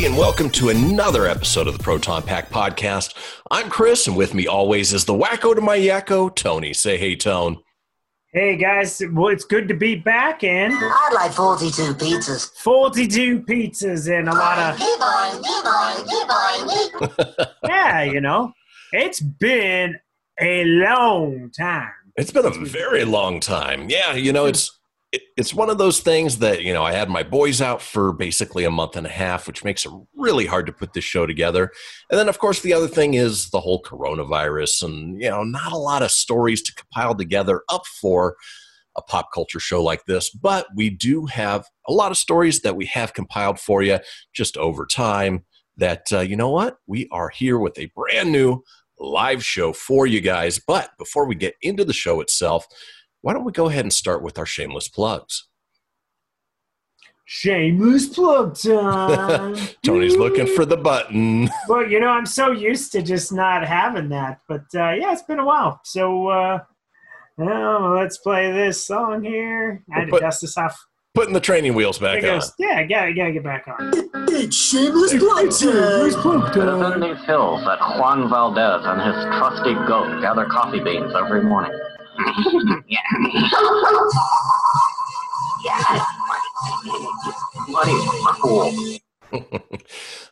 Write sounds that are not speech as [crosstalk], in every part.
Everybody, and welcome to another episode of the Proton Pack Podcast. I'm Kris, and with me always is the Wakko to my yakko, Tony. Say hey, Tone. Hey guys, well, it's good to be back, and I'd like 42 pizzas. 42 pizzas and a lot of. [laughs] yeah, you know, it's been a long time. It's been a very long time. Yeah, you know, it's it, it's one of those things that you know i had my boys out for basically a month and a half which makes it really hard to put this show together. And then of course the other thing is the whole coronavirus and you know not a lot of stories to compile together up for a pop culture show like this but we do have a lot of stories that we have compiled for you just over time that uh, you know what? We are here with a brand new live show for you guys. But before we get into the show itself why don't we go ahead and start with our shameless plugs? Shameless plug time. [laughs] Tony's looking for the button. well, you know, I'm so used to just not having that. But uh, yeah, it's been a while. So uh, well, let's play this song here. I had to dust this off. Putting the training wheels back on. Yeah, I gotta, gotta get back on. It's shameless plug time. It these hills that Juan Valdez and his trusty goat gather coffee beans every morning yeah. [laughs] yeah.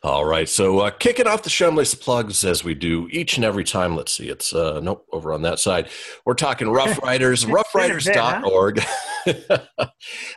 All right, so uh, kicking off the shameless plugs as we do each and every time. Let's see, it's uh, nope over on that side. We're talking Rough [laughs] Riders. RoughRiders.org [laughs]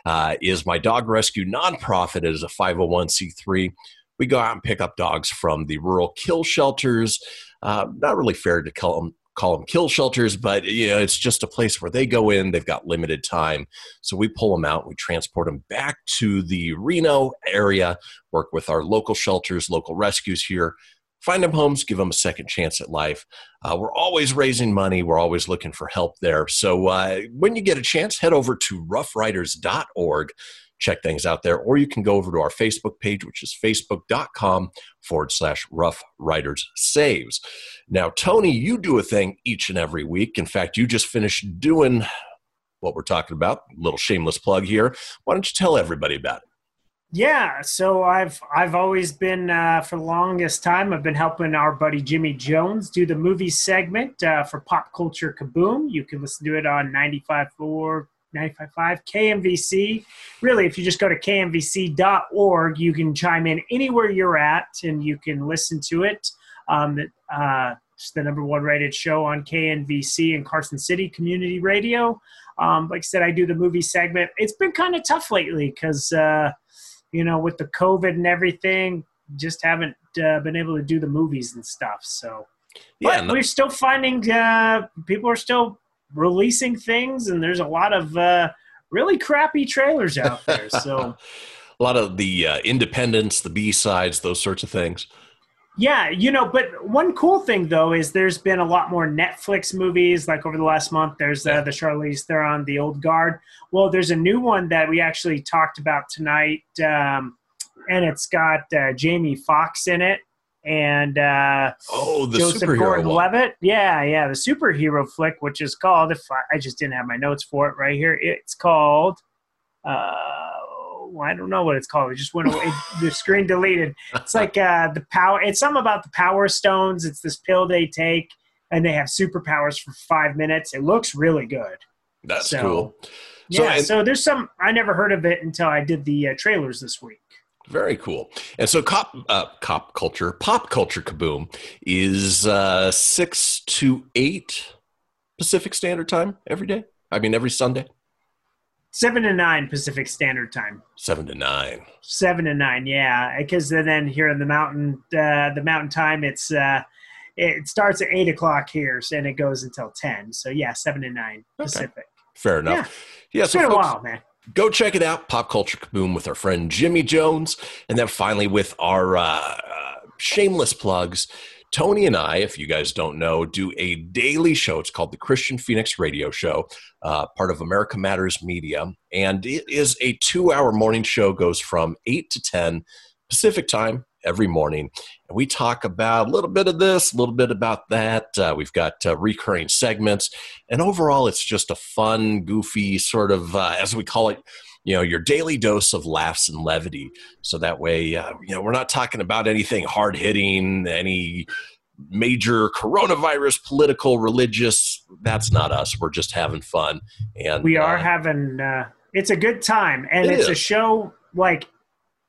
uh, is my dog rescue nonprofit. It is a 501c3. We go out and pick up dogs from the rural kill shelters. Uh, not really fair to call them call them kill shelters, but you know, it's just a place where they go in, they've got limited time. So we pull them out, we transport them back to the Reno area, work with our local shelters, local rescues here, find them homes, give them a second chance at life. Uh, we're always raising money, we're always looking for help there. So uh, when you get a chance, head over to roughriders.org check things out there. Or you can go over to our Facebook page, which is facebook.com forward slash rough riders saves. Now, Tony, you do a thing each and every week. In fact, you just finished doing what we're talking about. Little shameless plug here. Why don't you tell everybody about it? Yeah, so I've I've always been uh, for the longest time. I've been helping our buddy Jimmy Jones do the movie segment uh, for Pop Culture Kaboom. You can listen to it on 95.4 95.5 KMVC. Really, if you just go to kmvc.org, you can chime in anywhere you're at and you can listen to it. Um, uh, it's the number one rated show on KMVC in Carson City Community Radio. Um, like I said, I do the movie segment. It's been kind of tough lately because, uh, you know, with the COVID and everything, just haven't uh, been able to do the movies and stuff. So, yeah, but no- we're still finding uh, people are still releasing things, and there's a lot of uh, really crappy trailers out [laughs] there. So a lot of the uh, independents, the B sides, those sorts of things. Yeah, you know, but one cool thing though is there's been a lot more Netflix movies. Like over the last month, there's uh, the Charlize Theron, The Old Guard. Well, there's a new one that we actually talked about tonight, um, and it's got uh, Jamie Foxx in it and uh, oh, the Joseph superhero Gordon-Levitt. Yeah, yeah, the superhero flick, which is called. If I, I, just didn't have my notes for it right here, it's called. Uh, I don't know what it's called. It just went away. [laughs] the screen deleted. It's like uh, the power. It's something about the power stones. It's this pill they take, and they have superpowers for five minutes. It looks really good. That's so, cool. So, yeah, and, so there's some. I never heard of it until I did the uh, trailers this week. Very cool. And so, cop, uh, cop culture, pop culture kaboom is uh, six to eight Pacific Standard Time every day. I mean, every Sunday. Seven to nine Pacific Standard Time. Seven to nine. Seven to nine, yeah. Because then here in the mountain, uh, the mountain time, it's uh, it starts at eight o'clock here, and it goes until ten. So yeah, seven to nine Pacific. Okay. Fair enough. Yeah, yeah so been folks, a while, man go check it out pop culture kaboom with our friend jimmy jones and then finally with our uh, uh, shameless plugs Tony and I, if you guys don't know, do a daily show. It's called the Christian Phoenix Radio Show, uh, part of America Matters Media. And it is a two hour morning show, goes from 8 to 10 Pacific time every morning. We talk about a little bit of this, a little bit about that. Uh, we've got uh, recurring segments. And overall, it's just a fun, goofy sort of, uh, as we call it, you know your daily dose of laughs and levity. So that way uh, you know we're not talking about anything hard hitting any major coronavirus political religious. That's not us. We're just having fun. And we are uh, having uh, it's a good time. And It it's a show like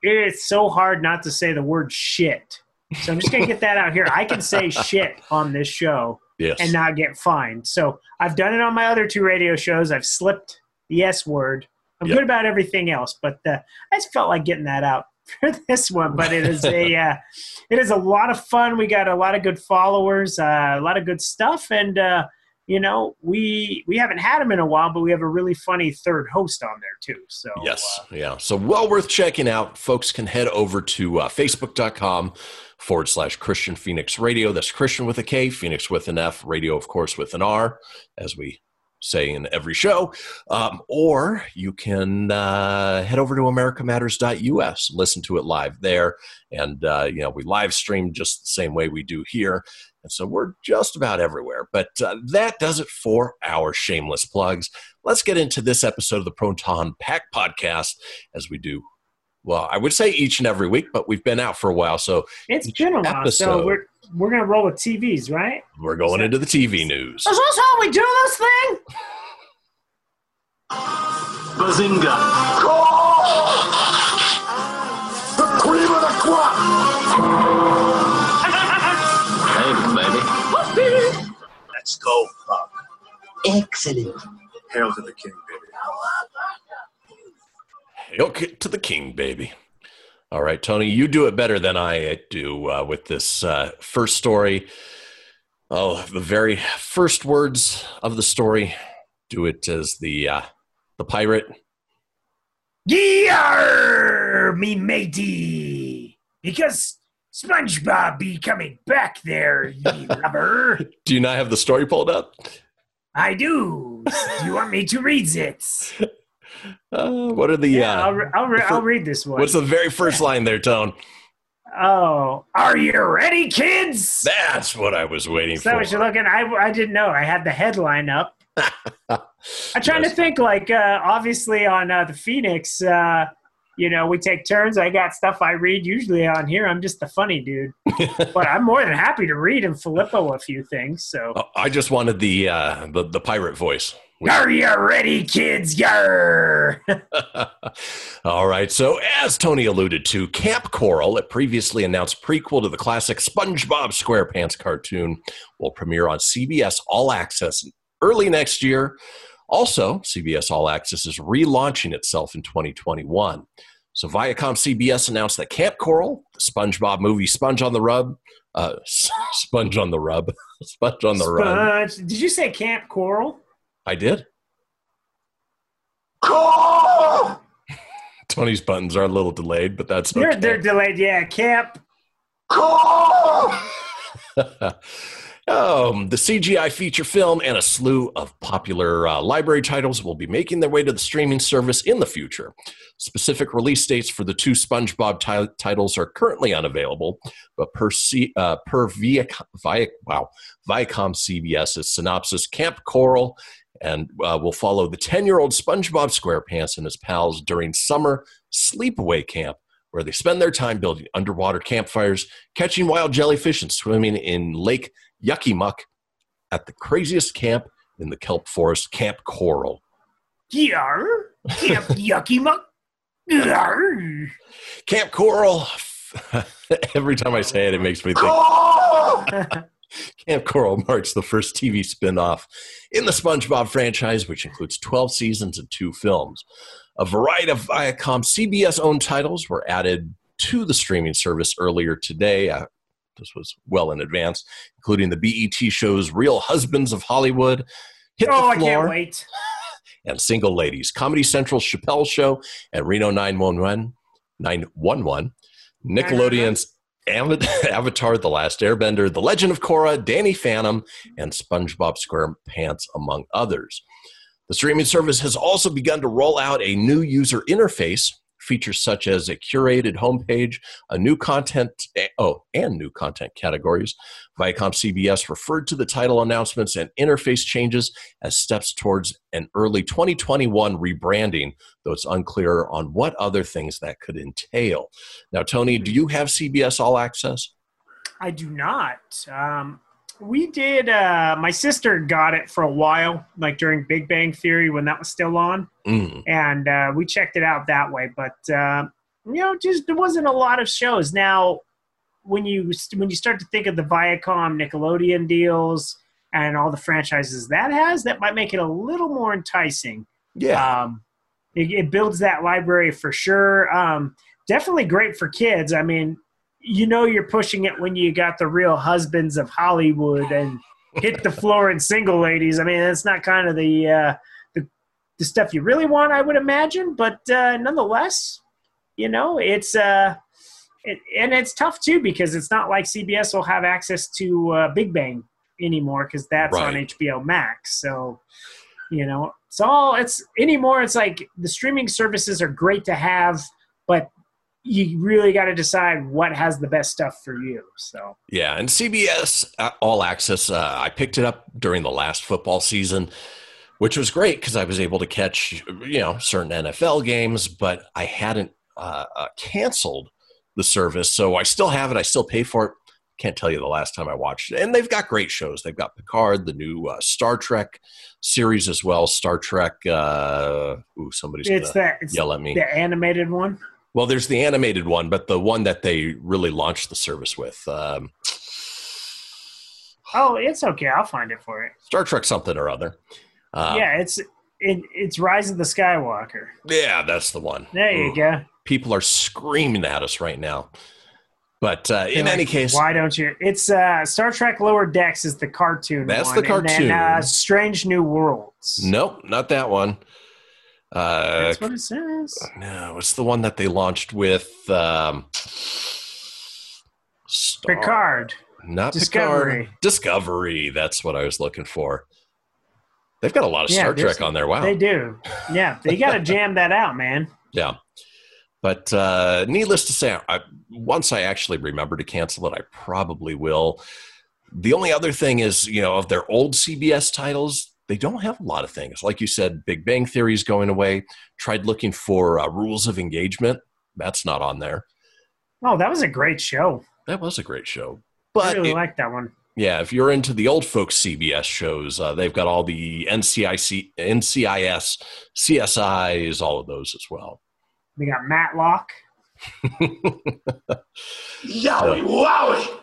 it's so hard not to say the word shit so i'm just gonna get that out here. I can say shit on this show yes. and not get fined. So i've done it on my other two radio shows. I've slipped the s word. I'm Yep. good about everything else but uh, i just felt like getting that out [laughs] for this one but it is a [laughs] uh, it is a lot of fun. We got a lot of good followers uh, a lot of good stuff and uh, you know we we haven't had him in a while but we have a really funny third host on there too so Yes, uh, yeah. So well worth checking out. Folks can head over to uh, facebook.com forward slash Christian Phoenix Radio. That's Christian with a K, Phoenix with an F, radio, of course, with an R, as we say in every show. Um, or you can uh, head over to americamatters.us, listen to it live there. And, uh, you know, we live stream just the same way we do here. And so we're just about everywhere. But uh, that does it for our shameless plugs let's get into this episode of the Proton Pack podcast as we do. Well, I would say each and every week, but we've been out for a while, so it's Each been a while so episode. we're we're gonna roll with tvs right we're going into the TV news. is this how we do this thing Bazinga! The cream of the crop! Go, Pop. Excellent. Hail to the king, baby. Hail ki- to the king, baby. All right, Tony, you do it better than I do uh, with this uh, first story. Oh, the very first words of the story. Do it as the uh, the pirate. Yar, me matey. Because SpongeBob be coming back there, ye lubber. [laughs] Do you not have the story pulled up? I do. Do you want me to read it? [laughs] Uh, what are the? Yeah, uh, I'll, re- I'll, re- I'll read this one. what's the very first line there, Tone? oh, are you ready, kids? That's what I was waiting that for. what you're looking? I, I didn't know. I had the headline up. [laughs] I'm trying Yes. to think. Like, uh, obviously on uh, the Phoenix, uh, you know, we take turns. I got stuff I read usually on here. I'm just the funny dude, [laughs] but I'm more than happy to read in Filippo a few things. So, Oh, I just wanted the uh, the, the pirate voice. [laughs] are you ready, kids? Yar! [laughs] All right. So, as Tony alluded to, Camp Coral, a previously announced prequel to the classic SpongeBob SquarePants cartoon, will premiere on CBS All Access early next year. Also, CBS All Access is relaunching itself in 2021. So, Viacom CBS announced that Camp Coral, the SpongeBob movie Sponge on the Rub, uh, [laughs] Sponge on the Rub, [laughs] Sponge on the Rub. Sponge. Did you say Camp Coral? I did. Coral! Tony's buttons are a little delayed, but that's They're, okay. they're delayed. Yeah, Camp. [laughs] Coral! Um, the CGI feature film and a slew of popular uh, library titles will be making their way to the streaming service in the future. Specific release dates for the two SpongeBob ti- titles are currently unavailable, but per, C- uh, per Viacom, Viac- wow, Viacom CBS's synopsis, Camp Coral and uh, will follow the 10 year old SpongeBob SquarePants and his pals during summer sleepaway camp, where they spend their time building underwater campfires, catching wild jellyfish, and swimming in Lake Yucky Muck at the craziest camp in the kelp forest, Camp Coral. Yar. Camp [laughs] Yucky Muck. Yar. Camp Coral. [laughs] Every time I say it, it makes me think! [laughs] Camp Coral marks the first TV spin off in the SpongeBob franchise, which includes 12 seasons and two films. A variety of Viacom CBS owned titles were added to the streaming service earlier today. Uh, this was well in advance, including the BET shows Real Husbands of Hollywood, Hit Oh, the I Floor, can't wait. [laughs] and Single Ladies, Comedy Central Chappelle Show, and Reno 911, 911 Nickelodeon's [laughs] Avatar The Last Airbender, The Legend of Korra, Danny Phantom, and SpongeBob SquarePants, among others. The streaming service has also begun to roll out a new user interface features such as a curated homepage, a new content, oh, and new content categories. Viacom CBS referred to the title announcements and interface changes as steps towards an early 2021 rebranding, though it's unclear on what other things that could entail. Now, Tony, do you have CBS All Access? I do not. Um, we did. Uh, my sister got it for a while, like during Big Bang Theory when that was still on, Mm. and uh, we checked it out that way. But uh, you know, just there wasn't a lot of shows. Now, when you when you start to think of the Viacom Nickelodeon deals and all the franchises that has, that might make it a little more enticing. Yeah. Um, it, it builds that library for sure. Um, definitely great for kids. I mean, you know, you're pushing it when you got the real husbands of Hollywood and hit the floor and single ladies. I mean, that's not kind of the uh, the, the stuff you really want, I would imagine. But uh, nonetheless, you know, it's uh, it, and it's tough too because it's not like CBS will have access to uh, Big Bang anymore because that's on HBO Max. So you know it's all it's anymore it's like the streaming services are great to have but you really got to decide what has the best stuff for you so Yeah, and CBS uh, All Access, uh, I picked it up during the last football season, which was great because I was able to catch, you know, certain NFL games, but I hadn't uh, uh, canceled the service, so I still have it. I still pay for it. Can't tell you the last time I watched it. And they've got great shows. They've got Picard, the new uh, Star Trek series as well. Star Trek. Uh, ooh, somebody's it's gonna that yell at me. the animated one Well, there's the animated one, but the one that they really launched the service with. Um, oh it's okay i'll find it for you Star Trek something or other. Uh, yeah it's it, it's rise of the skywalker yeah, that's the one. there you Ooh, go People are screaming at us right now. But uh, in They're any case, why don't you it's uh star trek lower decks is the cartoon That's one, the and cartoon. then, uh, strange new worlds nope, not that one. Uh, that's what it says no, it's the one that they launched with um, Star- picard Not Discovery. Picard. Discovery. That's what I was looking for. They've got a lot of Yeah, Star Trek on there. Wow. They do. Yeah, they [laughs] got to jam that out, man. Yeah. But uh, needless to say, I, once I actually remember to cancel it, I probably will. The only other thing is, you know, of their old CBS titles, they don't have a lot of things. Like you said, Big Bang Theory is going away. Tried looking for uh, Rules of Engagement. That's not on there. Oh, that was a great show. That was a great show. But I really like that one. yeah, if you're into the old folks CBS shows, uh, they've got all the NCIC, NCIS, CSIs, all of those as well. They got Matlock. [laughs] Yowie, wowie!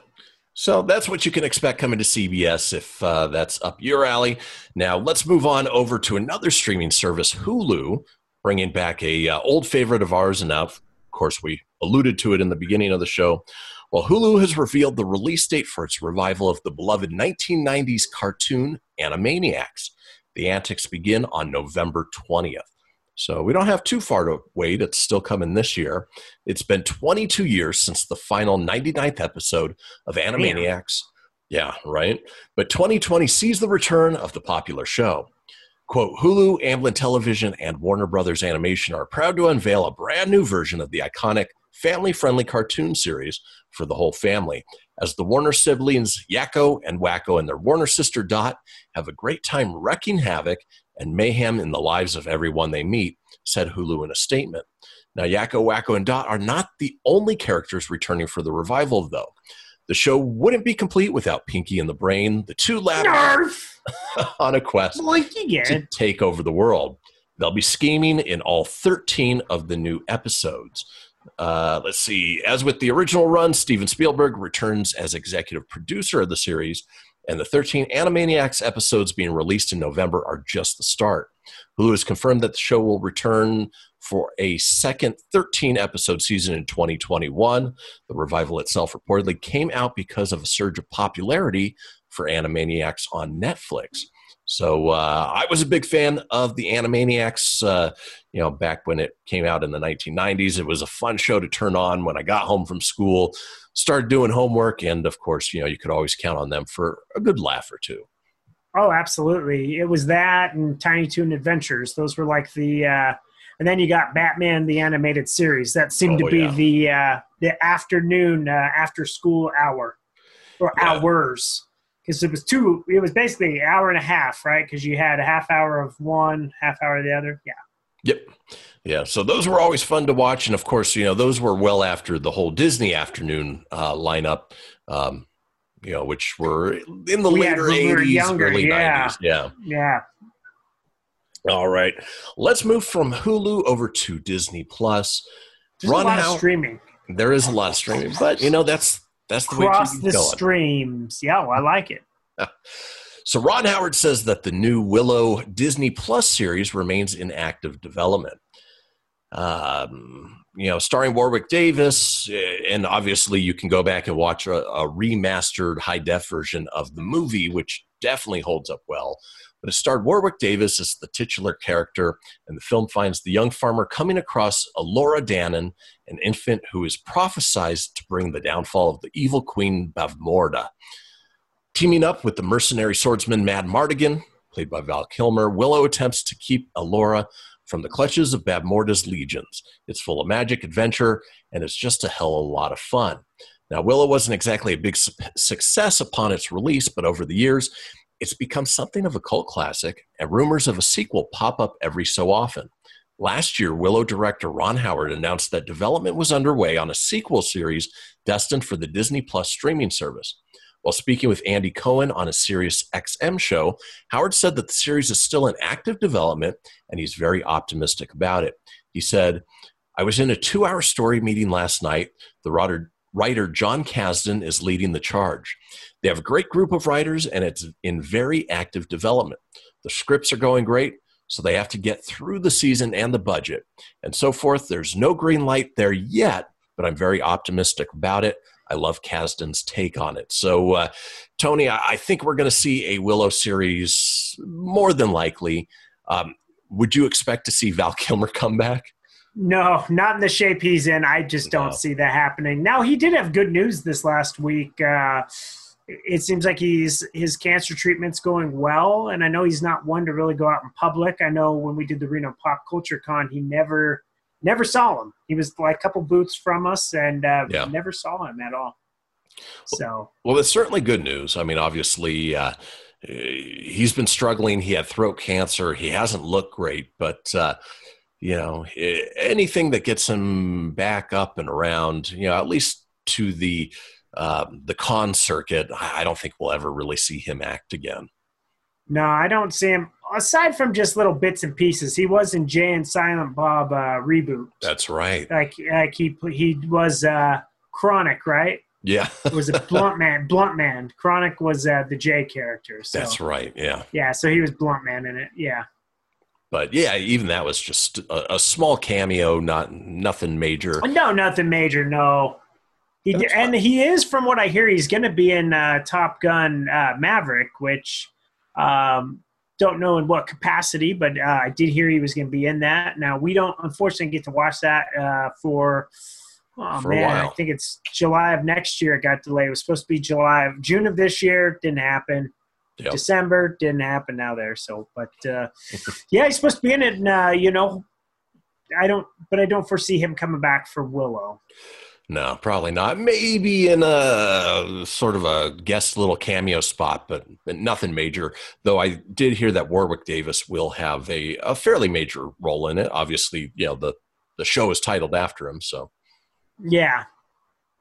So that's what you can expect coming to CBS if uh, that's up your alley. Now let's move on over to another streaming service, Hulu, bringing back a uh, old favorite of ours, and now, of course, we alluded to it in the beginning of the show. Well, Hulu has revealed the release date for its revival of the beloved 1990s cartoon Animaniacs. The antics begin on November 20th. So we don't have too far to wait. It's still coming this year. It's been 22 years since the final 99th episode of Animaniacs. Yeah, right. But 2020 sees the return of the popular show. Quote Hulu, Amblin Television, and Warner Brothers Animation are proud to unveil a brand new version of the iconic family friendly cartoon series for the whole family. As the Warner siblings, Yakko and Wakko, and their Warner sister Dot have a great time wrecking havoc and mayhem in the lives of everyone they meet, said Hulu in a statement. Now, Yakko, Wakko, and Dot are not the only characters returning for the revival, though. The show wouldn't be complete without Pinky and the Brain, the two lab Nerf! [laughs] on a quest Like you get to take over the world. They'll be scheming in all 13 of the new episodes. Uh, let's see. As with the original run, Steven Spielberg returns as executive producer of the series, and the 13 Animaniacs episodes being released in November are just the start. Hulu has confirmed that the show will return for a second 13 episode season in 2021. The revival itself reportedly came out because of a surge of popularity for Animaniacs on Netflix. So uh, I was a big fan of the Animaniacs. Uh, you know, back when it came out in the 1990s, it was a fun show to turn on when I got home from school, started doing homework, and of course, you know, you could always count on them for a good laugh or two. Oh, absolutely! It was that and Tiny Toon Adventures. Those were like the, uh, and then you got Batman the animated series. That seemed Oh, to be yeah. the uh, the afternoon uh, after school hour or Yeah. hours because it was two. It was basically an hour and a half, right? Because you had a half hour of one, half hour of the other. Yeah. Yep. Yeah. So those were always fun to watch. And of course, you know, those were well after the whole Disney afternoon uh, lineup, um, you know, which were in the We later when we were 80s, younger, early yeah. 90s. Yeah. Yeah. All right. Let's move from Hulu over to Disney Plus. There's Ron a lot Howard- of streaming There is a lot of streaming, but you know, that's that's the way TV's the going. streams. Yeah, well, I like it. [laughs] So Ron Howard says that the new Willow Disney Plus series remains in active development. Um, you know, starring Warwick Davis, eh, and obviously you can go back and watch a, a remastered high def version of the movie, which definitely holds up well. But it starred Warwick Davis as the titular character, and the film finds the young farmer coming across Elora Danan, an infant who is prophesized to bring the downfall of the evil queen Bavmorda. Teaming up with the mercenary swordsman Madmartigan, played by Val Kilmer, Willow attempts to keep Elora from the clutches of Bavmorda's legions. It's full of magic, adventure, and it's just a hell of a lot of fun. Now, Willow wasn't exactly a big su- success upon its release, but over the years, it's become something of a cult classic, and rumors of a sequel pop up every so often. Last year, Willow director Ron Howard announced that development was underway on a sequel series destined for the Disney Plus streaming service. While speaking with Andy Cohen on a Sirius XM show, Howard said that the series is still in active development and he's very optimistic about it. He said, I was in a two hour story meeting last night. The writer, Jon Kasdan is leading the charge. They have a great group of writers and it's in very active development. The scripts are going great, so they have to get through the season and the budget and so forth. There's no green light there yet, but I'm very optimistic about it. I love Kasdan's take on it. So, uh, Tony, I, I think we're going to see a Willow series more than likely. Um, would you expect to see Val Kilmer come back? No, not in the shape he's in. I just don't No. see that happening. Now he did have good news this last week. Uh, it seems like he's his cancer treatment's going well, and I know he's not one to really go out in public. I know when we did the Reno Pop Culture Con, he never never saw him. He was like a couple booths from us, and uh, Yeah. never saw him at all. So Well, it's certainly good news. I mean, obviously, uh, he's been struggling. He had throat cancer. He hasn't looked great, but uh, you know, anything that gets him back up and around, you know, at least to the um, the con circuit, I don't think we'll ever really see him act again. no, I don't see him. Aside from just little bits and pieces, he was in Jay and Silent Bob uh, reboot. That's right. Like, like he he was uh, Chronic, right? Yeah, [laughs] It was a blunt man. Blunt man. Chronic was uh, the Jay character. So that's right. Yeah. yeah, so he was blunt man in it. Yeah. But yeah, even that was just a, a small cameo, not nothing major. No, nothing major. No. He That's and he is, from what I hear, he's going to be in uh, Top Gun uh, Maverick, which um, don't know in what capacity, but uh, I did hear he was going to be in that. Now we don't, unfortunately, get to watch that uh, for. Oh For man, I think it's July of next year. It got delayed. It was supposed to be July of June of this year. Didn't happen. Yep. December didn't happen now there. So, but uh, [laughs] yeah, he's supposed to be in it. And, uh, you know, I don't, but I don't foresee him coming back for Willow. No, probably not. Maybe in a sort of a guest little cameo spot, but, but nothing major. Though I did hear that Warwick Davis will have a, a fairly major role in it. Obviously, you know the the show is titled after him, so Yeah,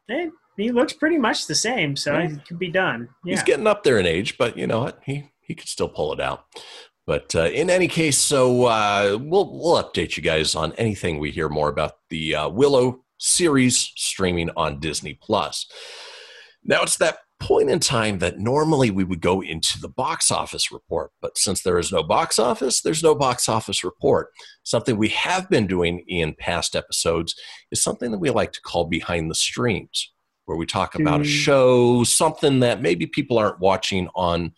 Eh, he looks pretty much the same, so Yeah. it could be done. Yeah, he's getting up there in age. But you know what? He he could still pull it out. But uh, in any case, so uh, we'll we'll update you guys on anything we hear more about the uh, Willow series streaming on Disney Plus. Now it's that point in time that normally we would go into the box office report, but since there is no box office, there's no box office report. Something we have been doing in past episodes is something that we like to call behind the streams, where we talk about a Mm. show, something that maybe people aren't watching on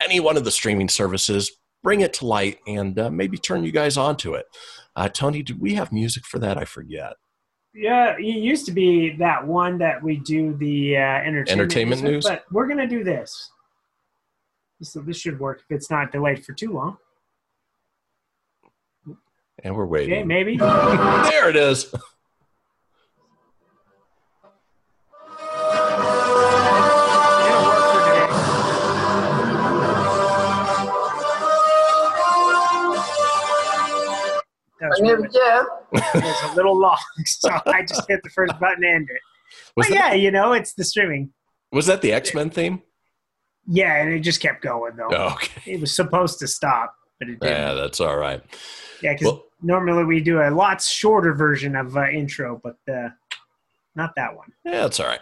any one of the streaming services, bring it to light and uh, maybe turn you guys onto it. Uh, Tony, did we have music for that? I forget. Yeah, it used to be that one that we do the uh, entertainment, Entertainment music, news? but we're gonna do this. So this should work if it's not delayed for too long. And we're Okay, waiting. maybe. There it is. It'll work for today. That was, My really- name's Jeff. it was a little long, [laughs] so I just hit the first button and it. Was But that, yeah, you know, it's the streaming. was that the X Men theme? Yeah, and it just kept going though. Oh, okay. It was supposed to stop, but it didn't. Yeah, that's all right. Yeah, because Well- normally we do a lot shorter version of uh, intro, but uh, not that one. Yeah, that's all right.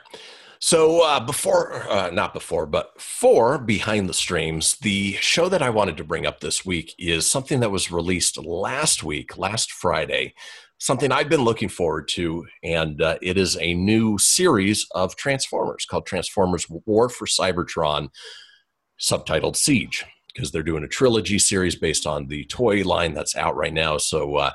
So uh, before, uh, not before, but for behind the streams, the show that I wanted to bring up this week is something that was released last week, last Friday. Something I've been looking forward to, and uh, it is a new series of Transformers called Transformers War for Cybertron, subtitled Siege, because they're doing a trilogy series based on the toy line that's out right now. So, uh,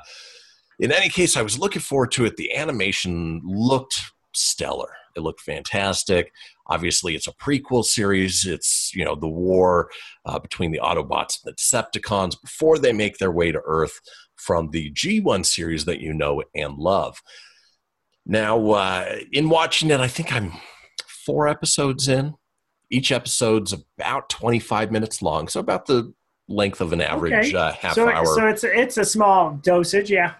in any case, I was looking forward to it. The animation looked stellar. It looked fantastic. Obviously, it's a prequel series. It's you know the war uh, between the Autobots and the Decepticons before they make their way to Earth from the G1 series that you know and love. Now, uh, in watching it, I think I'm four episodes in. Each episode's about 25 minutes long, so about the length of an average Okay. uh, half so, hour. so it's it's a small dosage, yeah.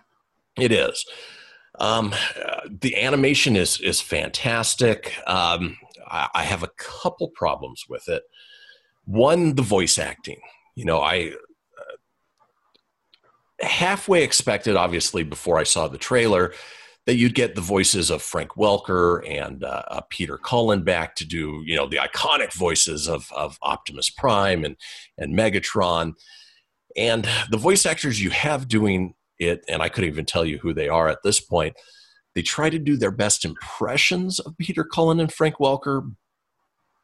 It is. Um, the animation is is fantastic. Um, I, I have a couple problems with it. One, the voice acting. You know, I uh, halfway expected, obviously, before I saw the trailer, that you'd get the voices of Frank Welker and uh, uh, Peter Cullen back to do, you know, the iconic voices of of Optimus Prime and and Megatron, and the voice actors you have doing it, and I couldn't even tell you who they are at this point. They try to do their best impressions of Peter Cullen and Frank Welker,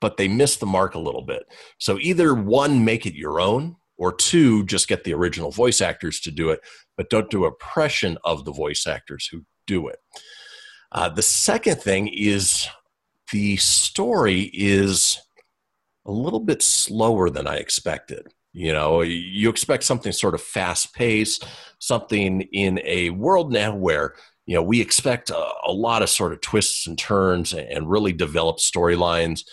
but they miss the mark a little bit. So either one, make it your own, or two, just get the original voice actors to do it, but don't do impression of the voice actors who do it. Uh, the second thing is the story is a little bit slower than I expected. You know, you expect something sort of fast paced, something in a world now where, you know, we expect a, a lot of sort of twists and turns and really developed storylines.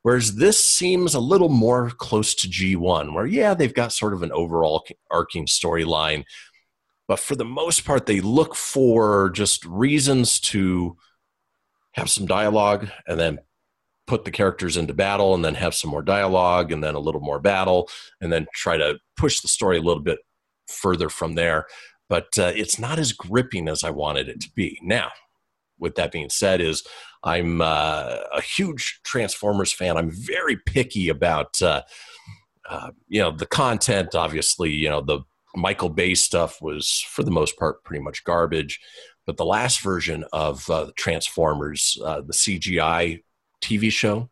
Whereas this seems a little more close to G1, where, yeah, they've got sort of an overall arcing storyline, but for the most part, they look for just reasons to have some dialogue and then put the characters into battle and then have some more dialogue and then a little more battle and then try to push the story a little bit further from there. But uh, it's not as gripping as i wanted it to be. Now with that being said is i'm uh, a huge transformers fan. I'm very picky about uh, uh, you know the content obviously you know the michael bay stuff was for the most part pretty much garbage. But the last version of uh, transformers uh, the cgi TV show,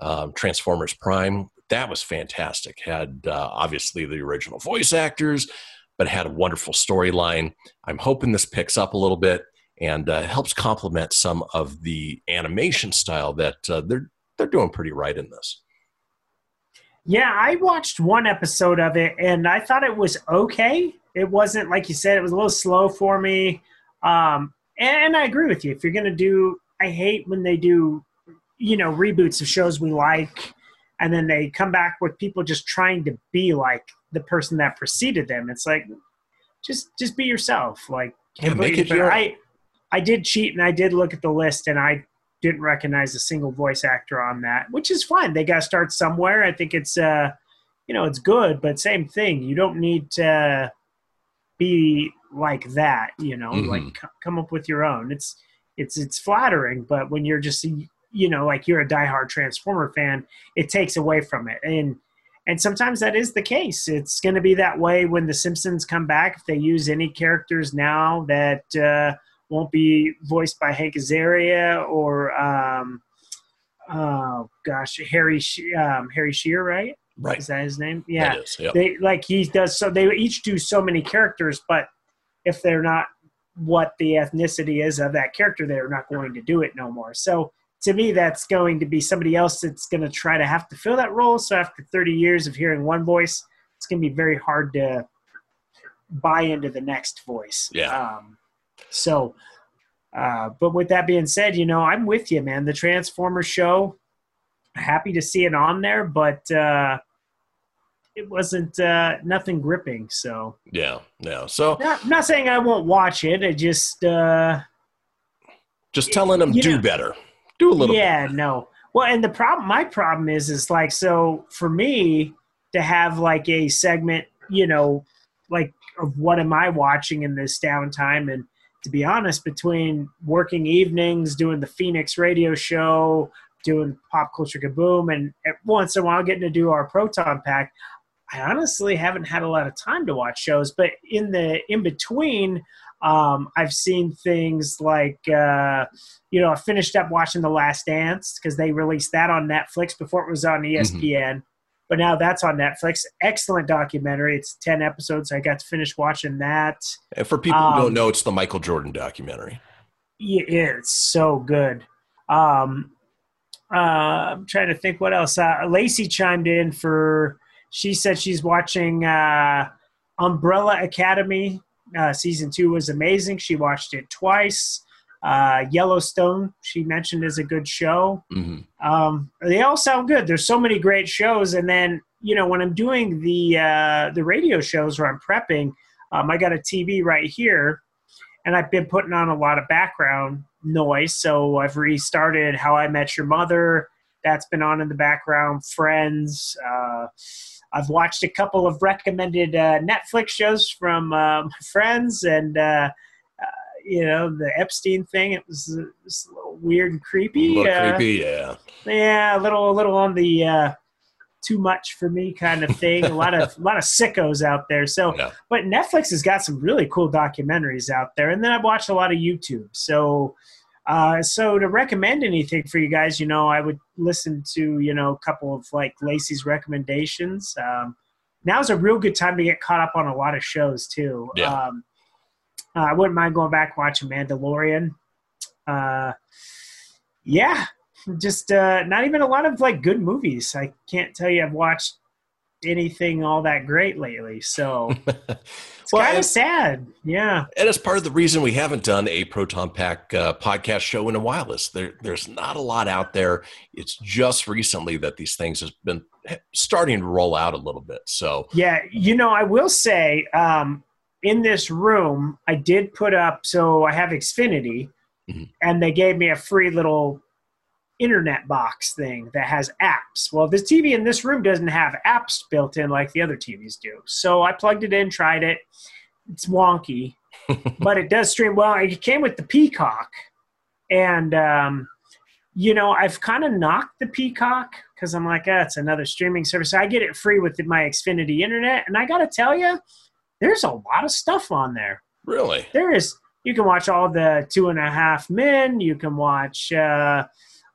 um, Transformers Prime. That was fantastic. Had uh, obviously the original voice actors, but had a wonderful storyline. I'm hoping this picks up a little bit and uh, helps complement some of the animation style that uh, they're they're doing pretty right in this. Yeah, I watched one episode of it and I thought it was okay. It wasn't like you said; it was a little slow for me. Um, and I agree with you. If you're gonna do, I hate when they do, you know, reboots of shows we like, and then they come back with people just trying to be like the person that preceded them. It's like, just just be yourself. Like, Yeah, make it your- I I did cheat and I did look at the list and I didn't recognize a single voice actor on that, which is fine. They got to start somewhere. I think it's uh, you know, it's good, but same thing. You don't need to be like that. You know, Mhm. like c- come up with your own. It's it's it's flattering, but when you're just you know like you're a diehard Transformer fan, it takes away from it and. And sometimes that is the case. It's going to be that way when the Simpsons come back. If they use any characters now that uh, won't be voiced by Hank Azaria or um, oh gosh, Harry She- um, Harry Shearer, right? Right. Is that his name? Yeah. Is, yep. They like he does so they each do so many characters, but if they're not what the ethnicity is of that character, they're not going to do it no more. So to me, that's going to be somebody else that's going to try to have to fill that role. So after 30 years of hearing one voice, it's going to be very hard to buy into the next voice. Yeah. Um, so, uh, but with that being said, you know, I'm with you, man. The Transformers show, happy to see it on there, but uh, it wasn't uh, nothing gripping. So, Yeah, yeah. So not, I'm not saying I won't watch it. I just, uh, just telling them do know- better, do a little. yeah, no. Well, and the problem, my problem is, is like, so for me to have like a segment, you know, like of what am I watching in this downtime, and to be honest, between working evenings, doing the Phoenix radio show, doing Pop Culture Kaboom, and once in a while getting to do our Proton Pack, I honestly haven't had a lot of time to watch shows. But in the in between, um, I've seen things like, uh, you know, I finished up watching The Last Dance because they released that on Netflix before it was on ESPN. But now that's on Netflix. Excellent documentary. It's 10 episodes. I got to finish watching that. And for people who Um, don't know, it's the Michael Jordan documentary. Yeah, it's so good. Um, uh, I'm trying to think what else. Uh, Lacey chimed in for. She said she's watching uh, Umbrella Academy. Uh, season two was amazing. She watched it twice. Uh, Yellowstone, she mentioned, is a good show. hmm Um, they all sound good. There's so many great shows, and then you know when I'm doing the uh, the radio shows where I'm prepping, um, I got a TV right here, and I've been putting on a lot of background noise. So I've restarted How I Met Your Mother. That's been on in the background. Friends. Uh, I've watched a couple of recommended uh, Netflix shows from uh, friends, and uh, uh, you know the Epstein thing. It was, it was a little weird and A creepy. little Uh, creepy, yeah. yeah, a little, a little on the uh, too much for me kind of thing. a lot of, a [laughs] lot of sickos out there. So, Yeah. but Netflix has got some really cool documentaries out there, and then I've watched a lot of YouTube. So, uh, so to recommend anything for you guys, you know, I would listen to you know a couple of like Lacey's recommendations. Um, now's a real good time to get caught up on a lot of shows too. Yeah. Um, uh, I wouldn't mind going back and watching Mandalorian. Uh, yeah, just uh, not even a lot of like good movies. I can't tell you I've watched anything all that great lately. So [laughs] it's Well, kind of sad. Yeah. And it's part of the reason we haven't done a Proton Pack uh, podcast show in a while. Is there? There's not a lot out there. It's just recently that these things have been starting to roll out a little bit. So Yeah, you know, I will say um, in this room, I did put up. So I have Xfinity, Mhm. and they gave me a free little internet box thing that has apps. Well, this TV in this room doesn't have apps built in like the other TVs do. So I plugged it in, tried it. It's wonky, [laughs] but it does stream well. It came with the Peacock, and um, you know, I've kind of knocked the Peacock because I'm like, ah, it's another streaming service. I get it free with my Xfinity internet, and I got to tell you, there's a lot of stuff on there. really, There is. You can watch all the Two and a Half Men. You can watch uh,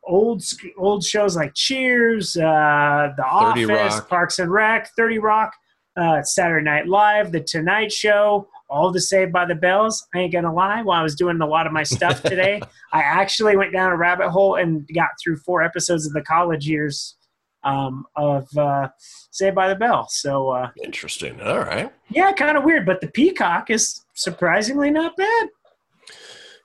old old shows like Cheers, uh, The Office, Rock. Parks and Rec, Thirty Rock, uh, Saturday Night Live, The Tonight Show, all the Saved by the Bells. I ain't gonna lie. While I was doing a lot of my stuff [laughs] today, I actually went down a rabbit hole and got through four episodes of the college years um, of uh, Saved by the Bell. So uh, interesting. All right. yeah, kind of weird, but the Peacock is surprisingly not bad.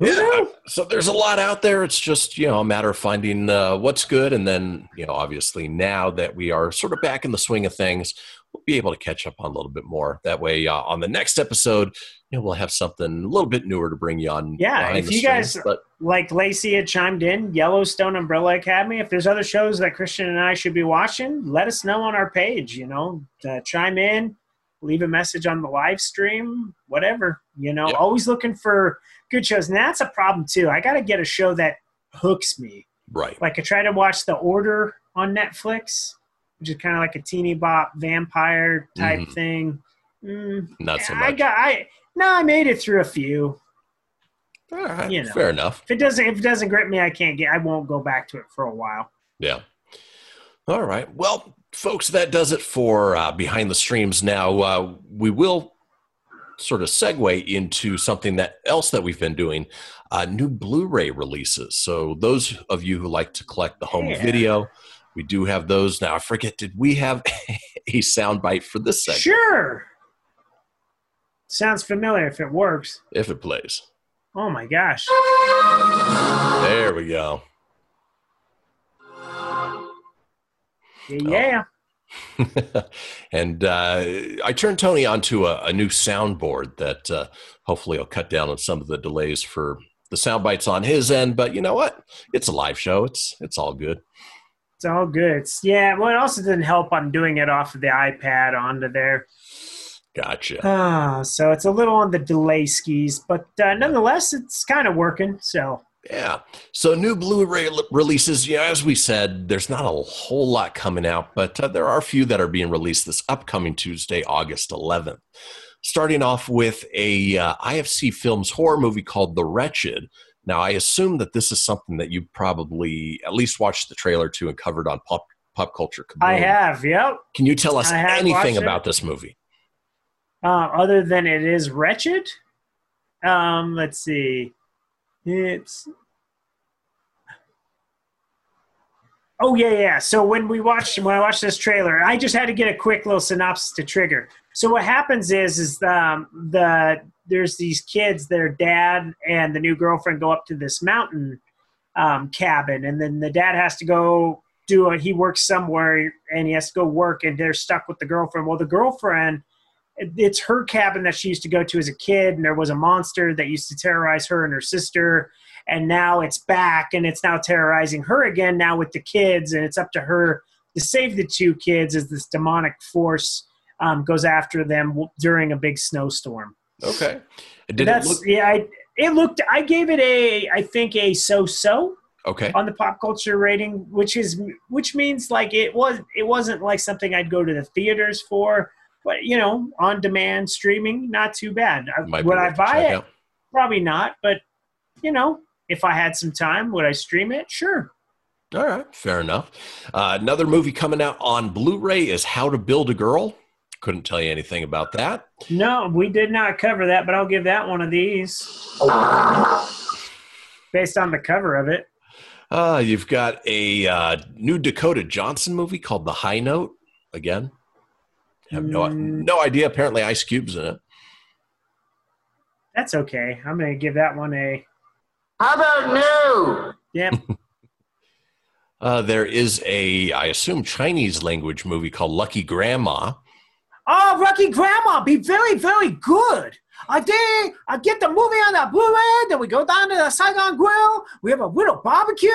Yeah. So there's a lot out there. It's just you know a matter of finding uh, what's good, and then you know obviously now that we are sort of back in the swing of things, we'll be able to catch up on a little bit more. That way, uh, on the next episode, you know we'll have something a little bit newer to bring you on. Yeah, if you strings, guys- but Like Lacey had chimed in, Yellowstone Umbrella Academy. If there's other shows that Christian and I should be watching, let us know on our page. You know, uh, chime in, leave a message on the live stream, whatever. You know, Yep. always looking for good shows. And that's a problem too. I got to get a show that hooks me. right, Like I try to watch The Order on Netflix, which is kind of like a teeny bop vampire type Mhm. thing. Mm, not so much. I got I no, I made it through a few. Right, you know. fair enough. If it doesn't if it doesn't grip me, I can't get I won't go back to it for a while. Yeah. All right. Well, folks, that does it for uh, Behind the Streams. Now, uh, we will sort of segue into something that else that we've been doing uh, new Blu-ray releases. So those of you who like to collect the home Yeah. video, we do have those now. I forget, did we have [laughs] a soundbite for this segment? Sure. Sounds familiar if it works. If it plays, Oh my gosh. there we go. Yeah. [laughs] and uh, I turned Tony onto a, a new soundboard that uh, hopefully will cut down on some of the delays for the sound bites on his end. But you know what? It's a live show. It's it's all good. It's all good. It's, yeah. Well, it also didn't help on doing it off of the iPad onto there. Gotcha. Ah, so it's a little on the delay skis, but uh, nonetheless, it's kind of working. So Yeah. So new Blu-ray releases. Yeah, as we said, there's not a whole lot coming out, but uh, there are a few that are being released this upcoming Tuesday, August 11th. Starting off with a uh, IFC Films horror movie called The Wretched. Now, I assume that this is something that you probably at least watched the trailer to and covered on pop pop culture. Kaboom. I have. Yep. Can you tell us I have watched anything about this movie? Uh, other than it is wretched. Um, let's see. It's. Oh yeah, yeah. So when we watched when I watched this trailer, I just had to get a quick little synopsis to trigger. So what happens is is um, the there's these kids, their dad and the new girlfriend go up to this mountain um, cabin, and then the dad has to go do a, He works somewhere, and he has to go work, and they're stuck with the girlfriend. Well, the girlfriend it's her cabin that she used to go to as a kid and there was a monster that used to terrorize her and her sister and now it's back and it's now terrorizing her again now with the kids and it's up to her to save the two kids as this demonic force um, goes after them w- during a big snowstorm Okay. Did it that's look yeah I, it looked i gave it a i think a so-so okay? on the pop culture rating, which is which means like it was it wasn't like something I'd go to the theaters for, but you know, on demand streaming, not too bad. Might would I buy it? out. Probably not, but you know, if I had some time, would I stream it? Sure. All right, fair enough. Uh, another movie coming out on Blu-ray is How to Build a Girl. Couldn't tell you anything about that. No, we did not cover that, but I'll give that one of these based on the cover of it. Uh, you've got a uh, new Dakota Johnson movie called The High Note. Again, have no Mm. no idea. Apparently, Ice Cube's in it. That's okay. I'm gonna give that one a How about new? yeah. [laughs] Uh, there is a, I assume, Chinese language movie called Lucky Grandma. Oh, Lucky Grandma, be very, very good. I did. I get the movie on the Blu-ray. Then we go down to the Saigon Grill. We have a little barbecue.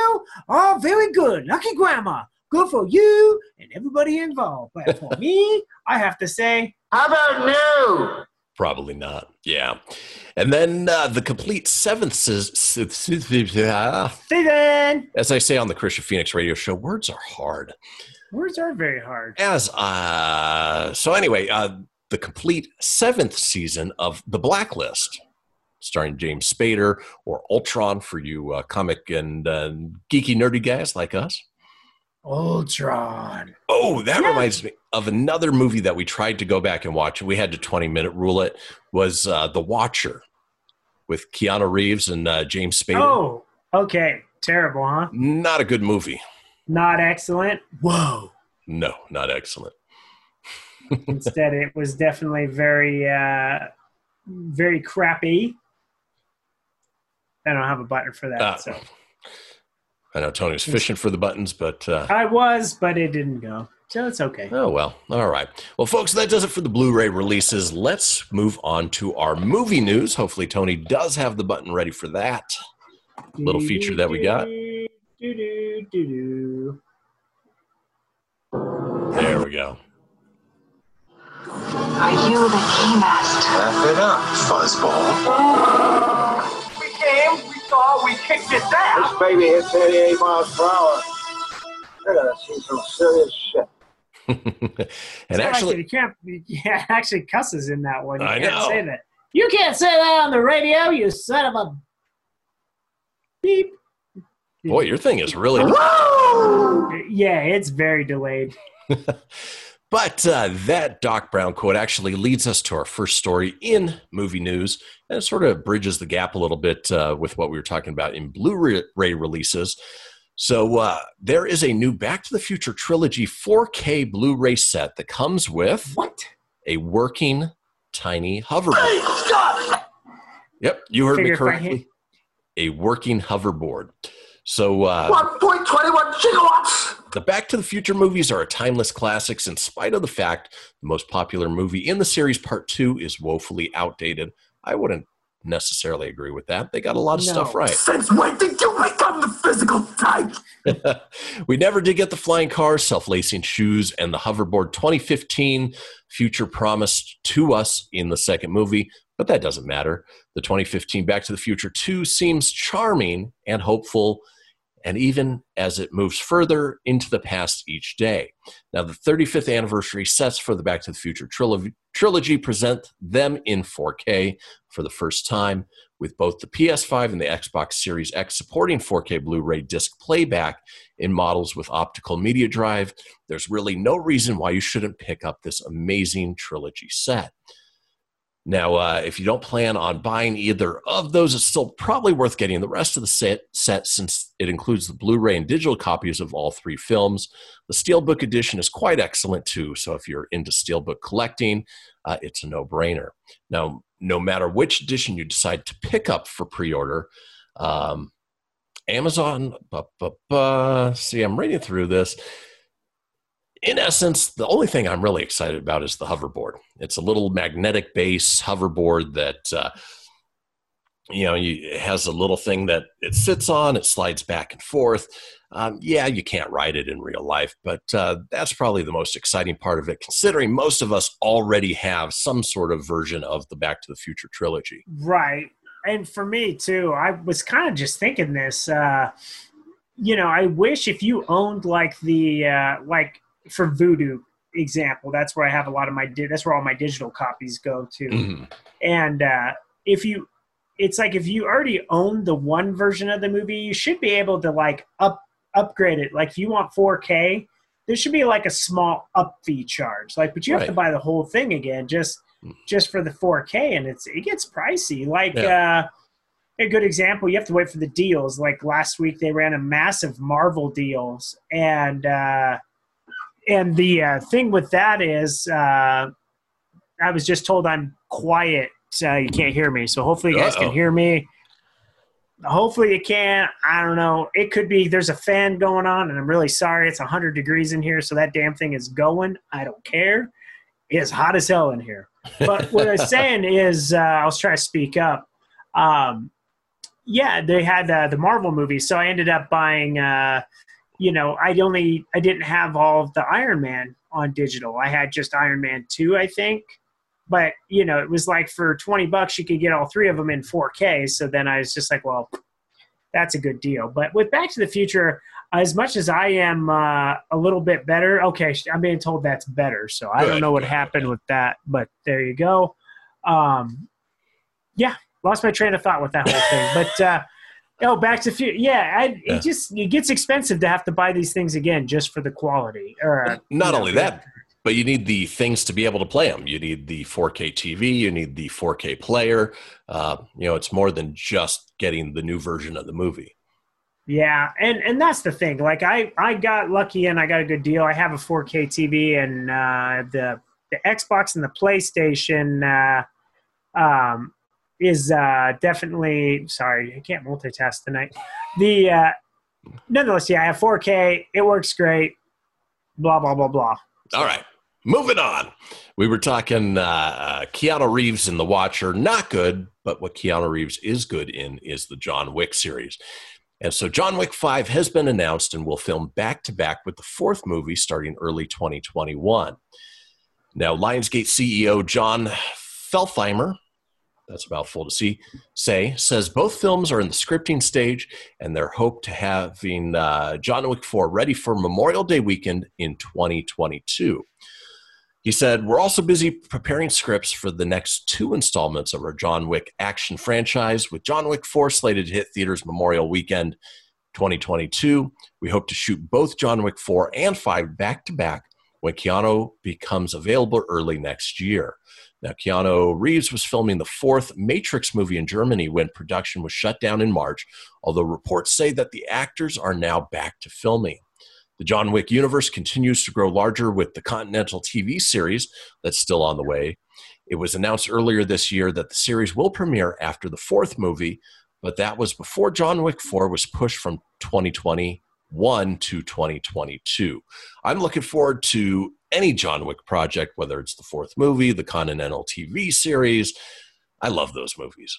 Oh, very good. Lucky Grandma, good for you and everybody involved. But for [laughs] me, I have to say, How about new? Probably not. Yeah. And then uh, the complete seventh, season. sis- sis- ah, Steven. as I say on the Christian Phoenix radio show, words are hard. Words are very hard. As uh, so, anyway, uh, the complete seventh season of The Blacklist, starring James Spader or Ultron for you uh, comic and uh, geeky nerdy guys like us. Ultron. Oh, that Yeah. reminds me of another movie that we tried to go back and watch, we had to twenty minute rule it. Was uh, The Watcher with Keanu Reeves and uh, James Spader? Oh, okay. Terrible, huh? Not a good movie. Not excellent. Whoa. No, not excellent. [laughs] Instead, it was definitely very, uh, very crappy. I don't have a button for that. Uh, so I know Tony was fishing for the buttons, but uh, I was, but it didn't go. So it's okay. oh well. All right. Well, folks, that does it for the Blu-ray releases. Let's move on to our movie news. Hopefully, Tony does have the button ready for that. little feature that we got. There we go. Are you the keymaster? Wrap it up, fuzzball. Kicked its ass. This baby hits 88 miles per hour. You're gonna see some serious shit. [laughs] and It's actually, you can't. Yeah, actually cusses in that one. You I can't know. say that. You can't say that on the radio. You son of a beep. boy, your thing is really. [laughs] [laughs] Yeah, it's very delayed. But uh, that Doc Brown quote actually leads us to our first story in movie news, and it sort of bridges the gap a little bit uh, with what we were talking about in Blu-ray releases. So uh, there is a new Back to the Future trilogy 4K Blu-ray set that comes with what a working tiny hoverboard. Yep, you heard Figure me correctly. A working hoverboard. So, uh, 1.21 gigawatts. The Back to the Future movies are a timeless classics in spite of the fact the most popular movie in the series, Part 2, is woefully outdated. I wouldn't necessarily agree with that. They got a lot of no. stuff right. [laughs] Since when did you become the physical type? [laughs] we never did get the flying cars, self lacing shoes, and the hoverboard 2015 future promised to us in the second movie, but that doesn't matter. The 2015 Back to the Future 2 seems charming and hopeful and even as it moves further into the past each day. Now, the 35th anniversary sets for the Back to the Future trilogy, present them in 4K for the first time, with both the PS5 and the Xbox Series X supporting 4K Blu ray disc playback in models with optical media drive. There's really no reason why you shouldn't pick up this amazing trilogy set. Now, uh, if you don't plan on buying either of those, it's still probably worth getting the rest of the set, set since it includes the Blu ray and digital copies of all three films. The Steelbook edition is quite excellent too, so if you're into Steelbook collecting, uh, it's a no brainer. Now, no matter which edition you decide to pick up for pre order, um, Amazon, see, I'm reading through this in essence, the only thing I'm really excited about is the hoverboard. It's a little magnetic base hoverboard that, uh, you know, you, it has a little thing that it sits on, it slides back and forth. Um, yeah, you can't ride it in real life, but uh, that's probably the most exciting part of it, considering most of us already have some sort of version of the Back to the Future trilogy. Right. And for me, too, I was kind of just thinking this. Uh, you know, I wish if you owned like the, uh, like, for Vudu example, that's where I have a lot of my that's where all my digital copies go to. Mm-hmm. And uh, if you, it's like if you already own the one version of the movie, you should be able to like up upgrade it. Like if you want 4K, there should be like a small up fee charge. Like, but you have to buy the whole thing again just mm. just for the 4K, and it's it gets pricey. Like. Yeah. Uh, a good example you have to wait for the deals like last week they ran a massive marvel deals and uh and the uh, thing with that is, uh, I was just told I'm quiet. Uh, you can't hear me, so hopefully you guys Uh-oh. can hear me. Hopefully you can. I don't know. It could be there's a fan going on, and I'm really sorry. It's 100 degrees in here, so that damn thing is going. I don't care. It's hot as hell in here. But what I was [laughs] saying is, uh, I was trying to speak up. Um, yeah, they had uh, the Marvel movie, so I ended up buying uh, you know, I only I didn't have all of the Iron Man on digital. I had just Iron Man 2, I think. But, you know, it was like for 20 bucks you could get all three of them in 4K. So then I was just like, well, that's a good deal. But with Back to the Future, as much as I am uh, a little bit better, okay, I'm being told that's better. So I don't know what happened with that, but there you go. Um, yeah, lost my train of thought with that whole thing. But uh, Oh, Back to Future. Yeah, I, yeah, it just it gets expensive to have to buy these things again just for the quality. Or not only know, that, but you need the things to be able to play them. You need the 4K TV. You need the 4K player. Uh, you know, it's more than just getting the new version of the movie. Yeah, and and that's the thing. Like I I got lucky and I got a good deal. I have a 4K TV and uh, the the Xbox and the PlayStation. Uh, um, is uh, definitely sorry, I can't multitask tonight. The uh, nonetheless, yeah, I have 4K. It works great. Blah blah blah blah. All right, moving on. We were talking uh, uh, Keanu Reeves in The Watcher. Not good, but what Keanu Reeves is good in is the John Wick series. And so John Wick 5 has been announced and will film back to back with the fourth movie starting early 2021. Now, Lionsgate CEO Jon Feltheimer that's about full to see. Say says both films are in the scripting stage and they're hope to having uh, john wick 4 ready for memorial day weekend in 2022 he said we're also busy preparing scripts for the next two installments of our john wick action franchise with john wick 4 slated to hit theaters memorial weekend 2022 we hope to shoot both john wick 4 and 5 back to back when Keanu becomes available early next year. Now, Keanu Reeves was filming the fourth Matrix movie in Germany when production was shut down in March, although reports say that the actors are now back to filming. The John Wick universe continues to grow larger with the Continental TV series that's still on the way. It was announced earlier this year that the series will premiere after the fourth movie, but that was before John Wick 4 was pushed from 2021 to 2022. I'm looking forward to any John Wick project, whether it's the fourth movie, the Continental TV series. I love those movies.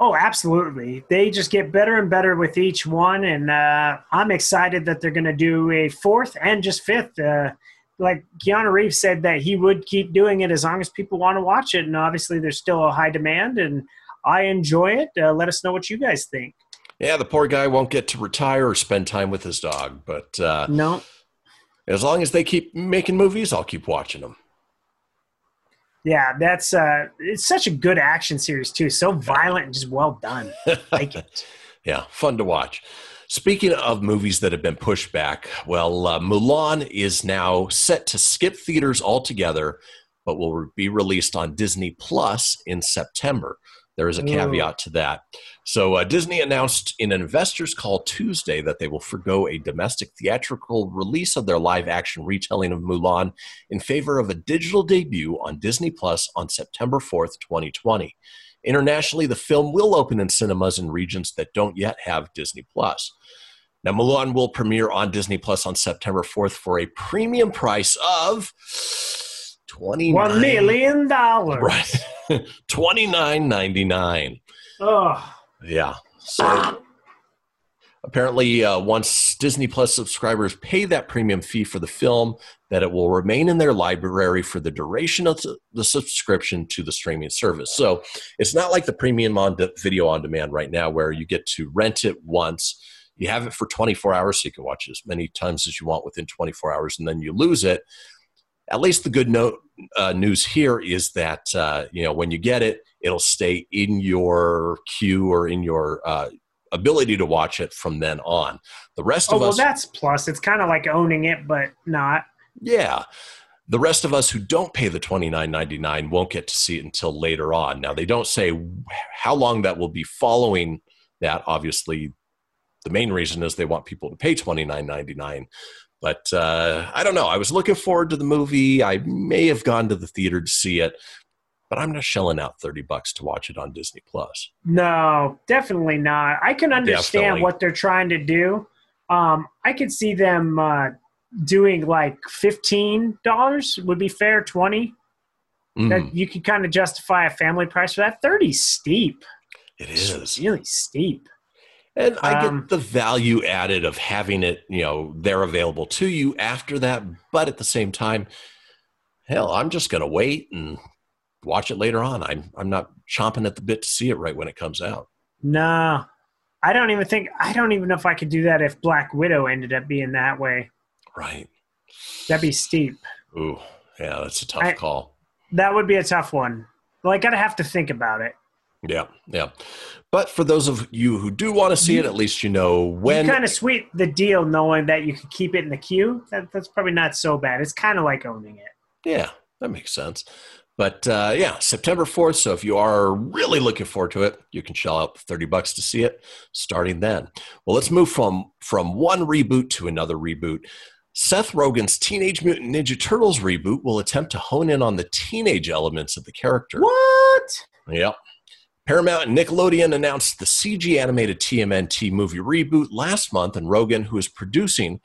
Oh, absolutely. They just get better and better with each one. And uh, I'm excited that they're going to do a fourth and just fifth. Uh, like Keanu Reeves said that he would keep doing it as long as people want to watch it. And obviously, there's still a high demand, and I enjoy it. Uh, let us know what you guys think. Yeah, the poor guy won't get to retire or spend time with his dog, but uh, no. As long as they keep making movies, I'll keep watching them. Yeah, that's uh, it's such a good action series too. So violent and just well done. [laughs] like it. Yeah, fun to watch. Speaking of movies that have been pushed back, well, uh, Mulan is now set to skip theaters altogether, but will be released on Disney Plus in September. There is a caveat to that. So, uh, Disney announced in an investors' call Tuesday that they will forego a domestic theatrical release of their live action retelling of Mulan in favor of a digital debut on Disney Plus on September 4th, 2020. Internationally, the film will open in cinemas in regions that don't yet have Disney Plus. Now, Mulan will premiere on Disney Plus on September 4th for a premium price of twenty one million dollars. Right, [laughs] twenty nine ninety nine. Oh, yeah. So apparently, uh, once Disney Plus subscribers pay that premium fee for the film, that it will remain in their library for the duration of the subscription to the streaming service. So it's not like the premium on de- video on demand right now, where you get to rent it once. You have it for 24 hours, so you can watch it as many times as you want within 24 hours, and then you lose it at least the good note, uh, news here is that uh, you know when you get it, it'll stay in your queue or in your uh, ability to watch it from then on. The rest oh, of well, us, that's plus. It's kind of like owning it, but not. Yeah. The rest of us who don't pay the twenty nine ninety nine won't get to see it until later on. Now they don't say how long that will be following that. Obviously, the main reason is they want people to pay twenty nine ninety nine. But uh, I don't know. I was looking forward to the movie. I may have gone to the theater to see it, but I'm not shelling out 30 bucks to watch it on Disney Plus. No, definitely not. I can understand definitely. what they're trying to do. Um, I could see them uh, doing like $15 would be fair, 20 mm. That you could kind of justify a family price for that. 30 steep. It is. It's really steep. And I um, get the value added of having it, you know, there available to you after that. But at the same time, hell, I'm just going to wait and watch it later on. I'm I'm not chomping at the bit to see it right when it comes out. No, I don't even think I don't even know if I could do that if Black Widow ended up being that way. Right. That'd be steep. Ooh, yeah, that's a tough I, call. That would be a tough one. Well, I got to have to think about it. Yeah, yeah. But for those of you who do want to see it, at least you know when. You kind of sweet the deal knowing that you can keep it in the queue. That, that's probably not so bad. It's kind of like owning it. Yeah, that makes sense. But uh, yeah, September 4th. So if you are really looking forward to it, you can shell out 30 bucks to see it starting then. Well, let's move from, from one reboot to another reboot. Seth Rogen's Teenage Mutant Ninja Turtles reboot will attempt to hone in on the teenage elements of the character. What? Yep. Paramount and Nickelodeon announced the CG animated TMNT movie reboot last month, and Rogen, who is producing,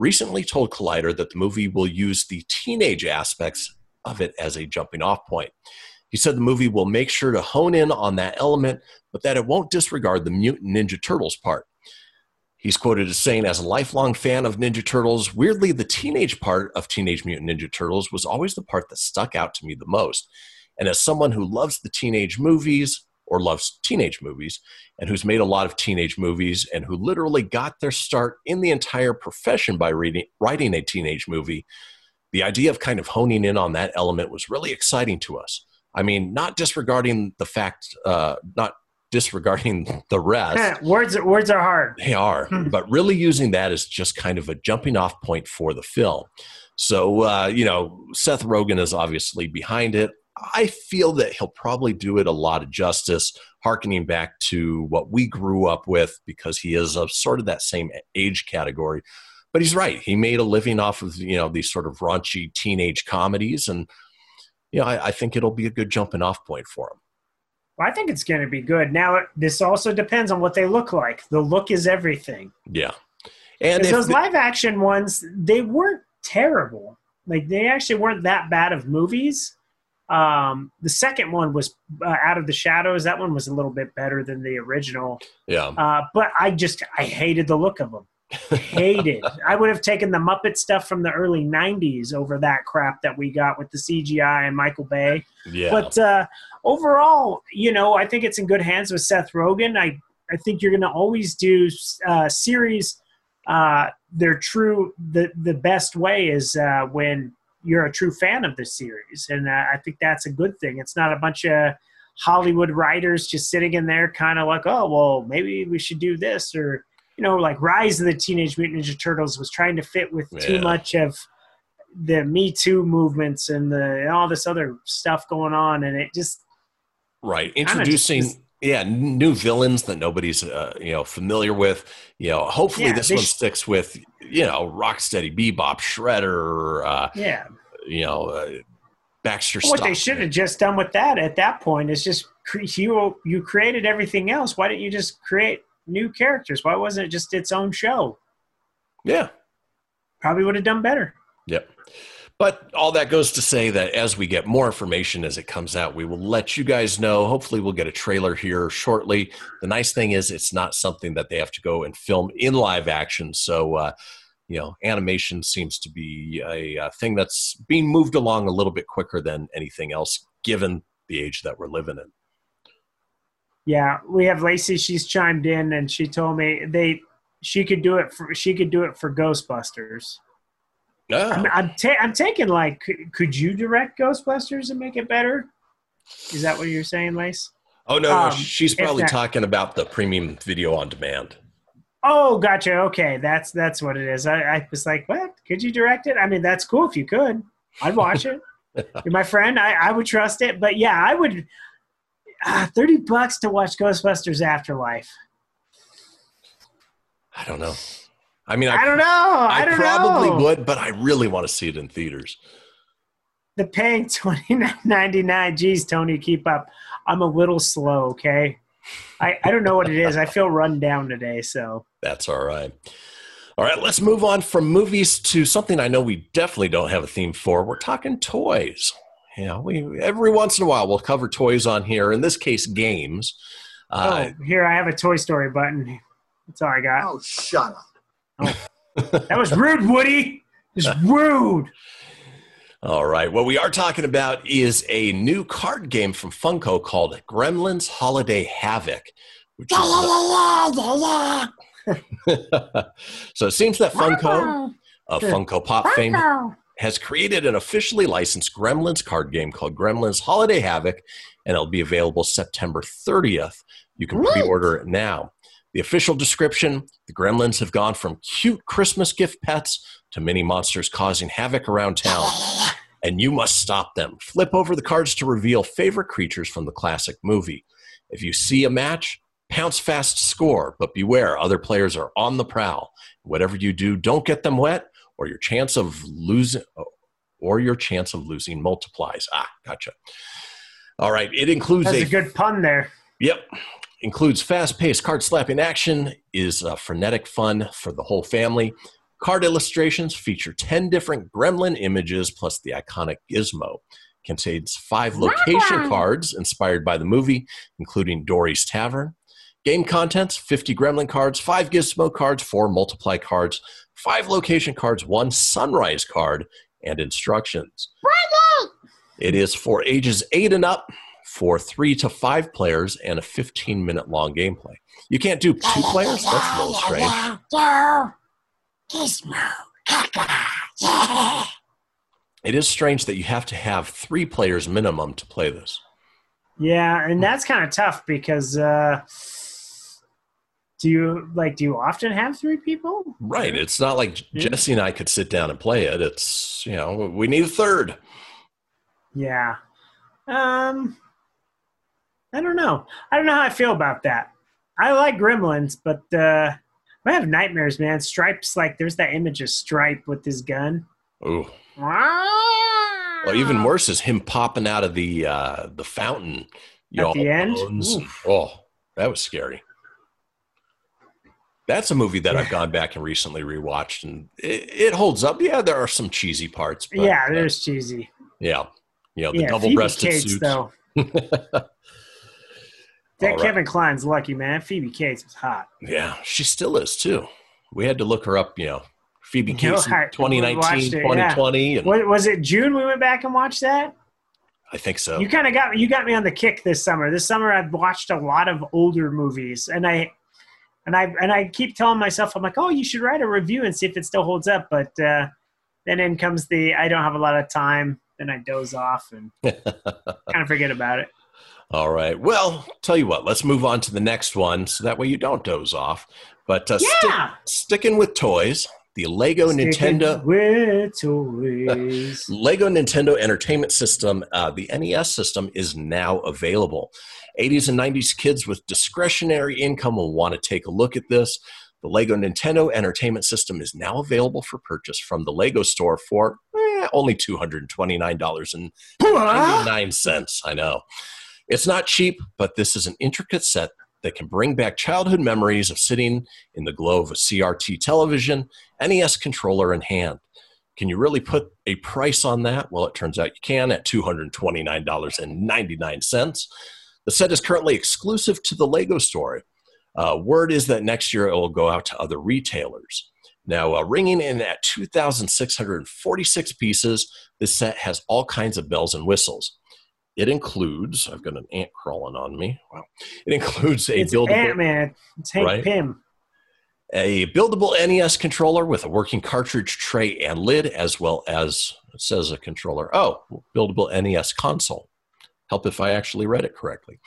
recently told Collider that the movie will use the teenage aspects of it as a jumping off point. He said the movie will make sure to hone in on that element, but that it won't disregard the Mutant Ninja Turtles part. He's quoted as saying, as a lifelong fan of Ninja Turtles, weirdly, the teenage part of Teenage Mutant Ninja Turtles was always the part that stuck out to me the most. And as someone who loves the teenage movies, or loves teenage movies and who's made a lot of teenage movies and who literally got their start in the entire profession by reading, writing a teenage movie, the idea of kind of honing in on that element was really exciting to us. I mean, not disregarding the fact, uh, not disregarding the rest. words, words are hard. They are, hmm. but really using that as just kind of a jumping off point for the film. So, uh, you know, Seth Rogen is obviously behind it. I feel that he'll probably do it a lot of justice, harkening back to what we grew up with because he is of sort of that same age category. But he's right. He made a living off of, you know, these sort of raunchy teenage comedies. And, you know, I, I think it'll be a good jumping off point for him. Well, I think it's going to be good. Now, this also depends on what they look like. The look is everything. Yeah. And those live action ones, they weren't terrible. Like, they actually weren't that bad of movies. Um, the second one was uh, Out of the Shadows. That one was a little bit better than the original. Yeah. Uh, but I just, I hated the look of them. hated. [laughs] I would have taken the Muppet stuff from the early '90s over that crap that we got with the CGI and Michael Bay. Yeah. But uh, overall, you know, I think it's in good hands with Seth Rogen. I I think you're going to always do uh, series. Uh, their true the the best way is uh, when you're a true fan of the series, and uh, I think that's a good thing. It's not a bunch of Hollywood writers just sitting in there, kind of like, oh well, maybe we should do this or you know, like Rise of the Teenage Mutant Ninja Turtles was trying to fit with yeah. too much of the Me Too movements and the and all this other stuff going on, and it just right introducing. Just, yeah, new villains that nobody's uh, you know familiar with. You know, hopefully yeah, this one sh- sticks with you know Rocksteady, Bebop, Shredder. Uh, yeah, you know, uh, Baxter. What they should have just done with that at that point is just cre- you you created everything else. Why didn't you just create new characters. Why wasn't it just its own show? Yeah. Probably would have done better. Yep. But all that goes to say that as we get more information as it comes out, we will let you guys know. Hopefully, we'll get a trailer here shortly. The nice thing is, it's not something that they have to go and film in live action. So, uh, you know, animation seems to be a, a thing that's being moved along a little bit quicker than anything else, given the age that we're living in. Yeah, we have Lacey. She's chimed in and she told me they she could do it for she could do it for Ghostbusters. Oh. I'm I'm, ta- I'm taking like could, could you direct Ghostbusters and make it better? Is that what you're saying, Lace? Oh no, um, no she's probably that, talking about the premium video on demand. Oh, gotcha. Okay, that's that's what it is. I, I was like, what? Could you direct it? I mean, that's cool if you could. I'd watch it. [laughs] You're my friend. I, I would trust it. But yeah, I would ah, 30 bucks to watch Ghostbusters Afterlife. I don't know. I mean, I, I don't know. I, I don't probably know. would, but I really want to see it in theaters. The paying twenty nine ninety nine. Geez, Tony, keep up. I'm a little slow. Okay, I I don't know what it is. I feel run down today, so that's all right. All right, let's move on from movies to something I know we definitely don't have a theme for. We're talking toys Yeah, we every once in a while we'll cover toys on here. In this case, games. Uh, oh, here I have a Toy Story button. That's all I got. Oh, shut up! Oh, that was rude, Woody. It's rude. All right. What we are talking about is a new card game from Funko called Gremlins Holiday Havoc. Which is [laughs] so it seems that Funko, of Funko Pop fame, has created an officially licensed Gremlins card game called Gremlins Holiday Havoc, and it'll be available September 30th. You can pre order it now. The official description the Gremlins have gone from cute Christmas gift pets to mini monsters causing havoc around town, [laughs] and you must stop them. Flip over the cards to reveal favorite creatures from the classic movie. If you see a match, pounce fast score, but beware, other players are on the prowl. Whatever you do, don't get them wet or your chance of losing or your chance of losing multiplies. Ah, gotcha. All right, it includes That's a, a good pun there. Yep. Includes fast-paced card slapping action, is uh, frenetic fun for the whole family. Card illustrations feature 10 different gremlin images plus the iconic gizmo. Contains five location cards inspired by the movie, including Dorry's Tavern. Game contents 50 gremlin cards, 5 gizmo cards, 4 multiply cards, five location cards, one sunrise card, and instructions. It is for ages eight and up, for three to five players, and a 15 minute long gameplay. You can't do two players? That's a little strange. It is strange that you have to have three players minimum to play this. Yeah, and that's kind of tough because uh, Do you like? Do you often have three people? Right. It's not like Jesse and I could sit down and play it. It's you know we need a third. Yeah. Um. I don't know. I don't know how I feel about that. I like Gremlins, but uh, I have nightmares, man. Stripes like there's that image of Stripe with his gun. Ooh. Well, even worse is him popping out of the uh, the fountain. You At know, the end? Oof. Oh, that was scary. That's a movie that I've gone back and recently rewatched, and it, it holds up. Yeah, there are some cheesy parts. But, yeah, uh, there's cheesy. yeah, you know the yeah, double-breasted Phoebe Cates, suits. though. [laughs] That right. Kevin Kline's lucky, man. Phoebe Cates was hot. Yeah, she still is too. We had to look her up. You know, Phoebe [laughs] Cates in 2019, watched it, yeah. 2020, and What, was it June we went back and watched that? I think so. You kind of got you got me on the kick this summer. This summer I've watched a lot of older movies, and I and I and I keep telling myself I'm like, oh, you should write a review and see if it still holds up. But uh, then in comes the I don't have a lot of time. Then I doze off and [laughs] kind of forget about it. All right. Well, tell you what, let's move on to the next one so that way you don't doze off. But uh, Yeah. sticking with toys, the Lego Nintendo with [laughs] toys. Lego Nintendo Entertainment System, uh, the NES system, is now available. 80s and 90s kids with discretionary income will want to take a look at this. The Lego Nintendo Entertainment System is now available for purchase from the Lego store for eh, only $229.99. I know. It's not cheap, but this is an intricate set that can bring back childhood memories of sitting in the glow of a CRT television, NES controller in hand. Can you really put a price on that? Well, it turns out you can at $229.99. The set is currently exclusive to the Lego store. Uh, word is that next year it will go out to other retailers. Now, uh, ringing in at 2,646 pieces, this set has all kinds of bells and whistles. It includes, I've got an ant crawling on me. Wow. It includes a It's buildable Ant Man. It's Hank Right. Pym. a buildable NES controller with a working cartridge tray and lid, as well as it says a controller. Oh, buildable NES console. Help if I actually read it correctly.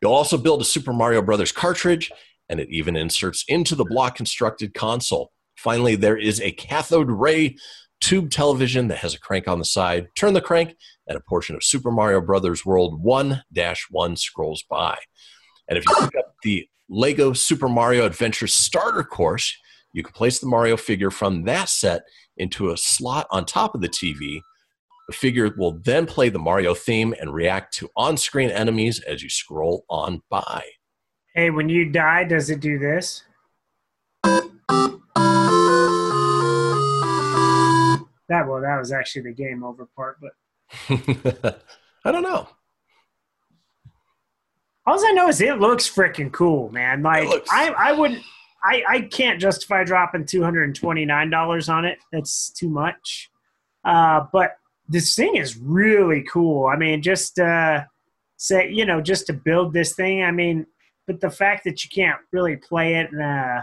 You'll also build a Super Mario Brothers cartridge, and it even inserts into the block constructed console. Finally, there is a cathode ray tube television that has a crank on the side. Turn the crank, and a portion of Super Mario Brothers World 1 1 scrolls by. And if you pick up the Lego Super Mario Adventure starter course, you can place the Mario figure from that set into a slot on top of the TV. The figure will then play the Mario theme and react to on screen enemies as you scroll on by. Hey, when you die, does it do this? That well, that was actually the game over part, but [laughs] I don't know. all I know is it looks freaking cool, man. Like looks- I, I wouldn't, I, I can't justify dropping two hundred and twenty nine dollars on it. That's too much. Uh, but this thing is really cool. I mean, just uh, say you know, just to build this thing. I mean, but the fact that you can't really play it, uh,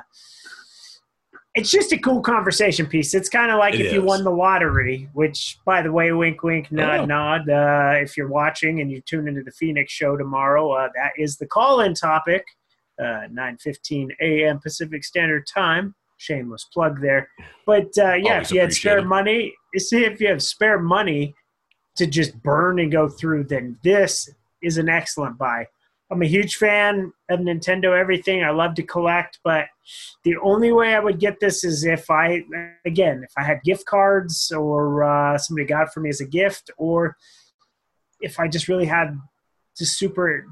it's just a cool conversation piece. It's kind of like It if you won the lottery, which, by the way, wink, wink, nod, Oh. nod. Uh, if you're watching and you tune into the Phoenix show tomorrow, uh, that is the call-in topic, uh, 9:15 a.m. Pacific Standard Time. Shameless plug there, but uh, yeah, Always if you had spare money, see if you have spare money to just burn and go through, then this is an excellent buy. I'm a huge fan of Nintendo everything. I love to collect, but the only way I would get this is if I, again, if I had gift cards or uh, somebody got it for me as a gift, or if I just really had just super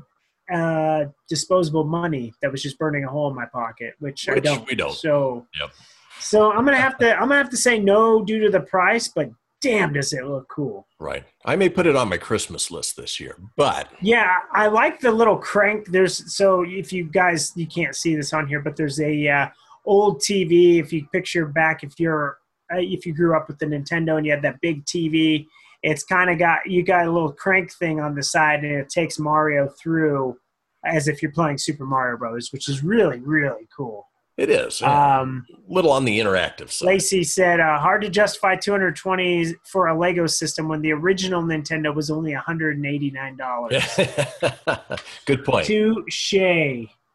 uh, disposable money that was just burning a hole in my pocket, which, I don't. we don't. So, Yep. so I'm gonna have to, I'm gonna have to say no due to the price, but damn, does it look cool. Right. I may put it on my Christmas list this year, but Yeah, I like the little crank. There's so if you guys you can't see this on here, but there's a uh, old TV. If you picture back, if you're uh, if you grew up with the Nintendo and you had that big TV, it's kind of got you got a little crank thing on the side, and it takes Mario through as if you're playing Super Mario Brothers, which is really really cool. It is a Um, little on the interactive side. Lacey said, uh, "Hard to justify 220 for a Lego system when the original Nintendo was only 189 dollars." [laughs] Good point. Touche.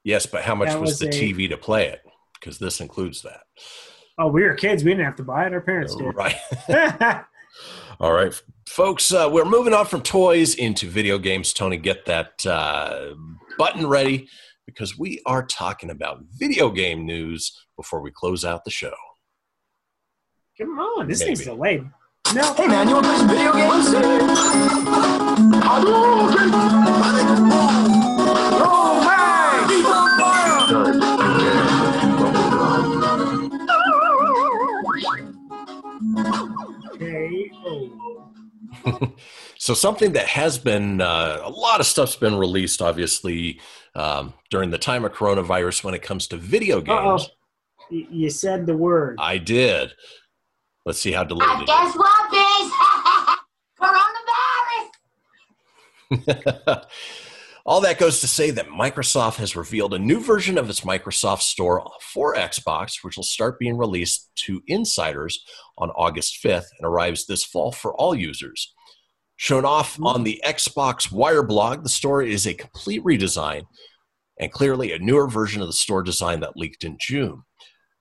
Yes, but how much That was the a- TV to play it? Because this includes that. Oh, we were kids. We didn't have to buy it. Our parents did. Right. [laughs] [laughs] All right, folks, uh, we're moving on from toys into video games. Tony, get that uh, button ready because we are talking about video game news before we close out the show. Come on, this Maybe. thing's delayed. No, Hey man, you wanna play some video games? okay. So something that has been uh, a lot of stuff's been released, obviously, um, during the time of coronavirus when it comes to video Uh-oh. games. You said the word. I did. Let's see how delayed And guess what, bitch? [laughs] Coronavirus. [laughs] All that goes to say that Microsoft has revealed a new version of its Microsoft Store for Xbox, which will start being released to insiders on August 5th and arrives this fall for all users. Shown off on the Xbox Wire blog, the store is a complete redesign and clearly a newer version of the store design that leaked in June,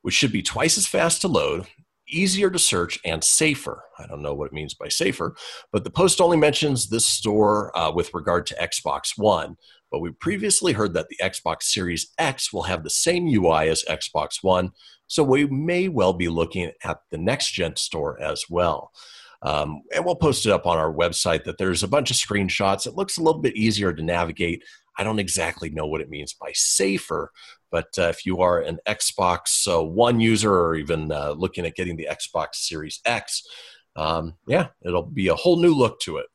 which should be twice as fast to load, easier to search, and safer. I don't know what it means by safer, but the post only mentions this store uh, with regard to Xbox One. But we previously heard that the Xbox Series X will have the same UI as Xbox One, so we may well be looking at the next gen store as well. Um, and we'll post it up on our website that there's a bunch of screenshots. It looks a little bit easier to navigate. I don't exactly know what it means by safer, but uh, if you are an Xbox uh, One user or even uh, looking at getting the Xbox Series X, um, yeah, it'll be a whole new look to it.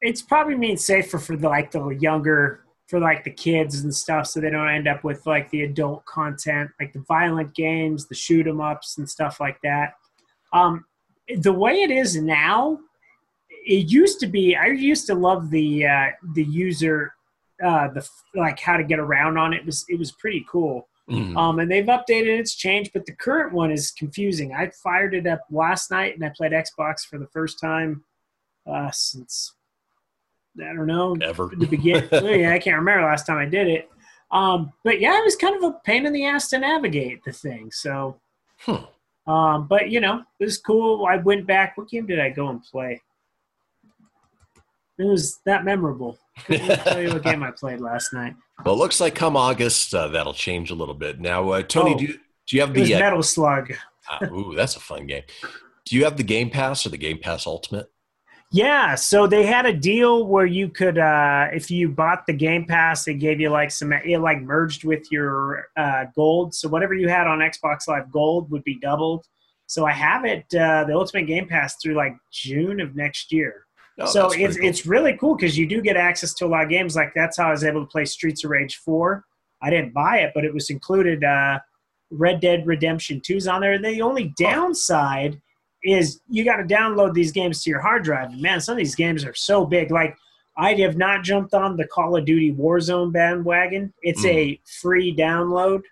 It's probably means safer for the like the younger for like the kids and stuff, so they don't end up with like the adult content, like the violent games, the shoot 'em ups, and stuff like that. Um, the way it is now, it used to be. I used to love the uh, the user, uh, the like how to get around on it. it was it was pretty cool. Mhm. Um, and they've updated it's changed, but the current one is confusing. I fired it up last night and I played Xbox for the first time uh, since I don't know Ever. the beginning. [laughs] yeah, I can't remember last time I did it. Um, but yeah, it was kind of a pain in the ass to navigate the thing. So, Hmm. Um, but you know, it was cool. I went back. What game did I go and play? It was that memorable. Couldn't [laughs] tell you what game I played last night. Well, it looks like come August uh, that'll change a little bit. Now, uh, Tony, Oh. do you, do you have the? Uh, Metal Slug. uh, ooh, that's a fun game. Do you have the Game Pass or the Game Pass Ultimate? Yeah, so they had a deal where you could, uh, if you bought the Game Pass, they gave you like some, it like merged with your uh, gold. So whatever you had on Xbox Live Gold would be doubled. So I have it, uh, the Ultimate Game Pass through like June of next year. Oh, so it's cool. it's really cool because you do get access to a lot of games. Like that's how I was able to play Streets of Rage Four. I didn't buy it, but it was included. Uh, Red Dead Redemption 2's on there. The only downside is you got to download these games to your hard drive. And man, some of these games are so big. Like I have not jumped on the Call of Duty Warzone bandwagon. It's a free download.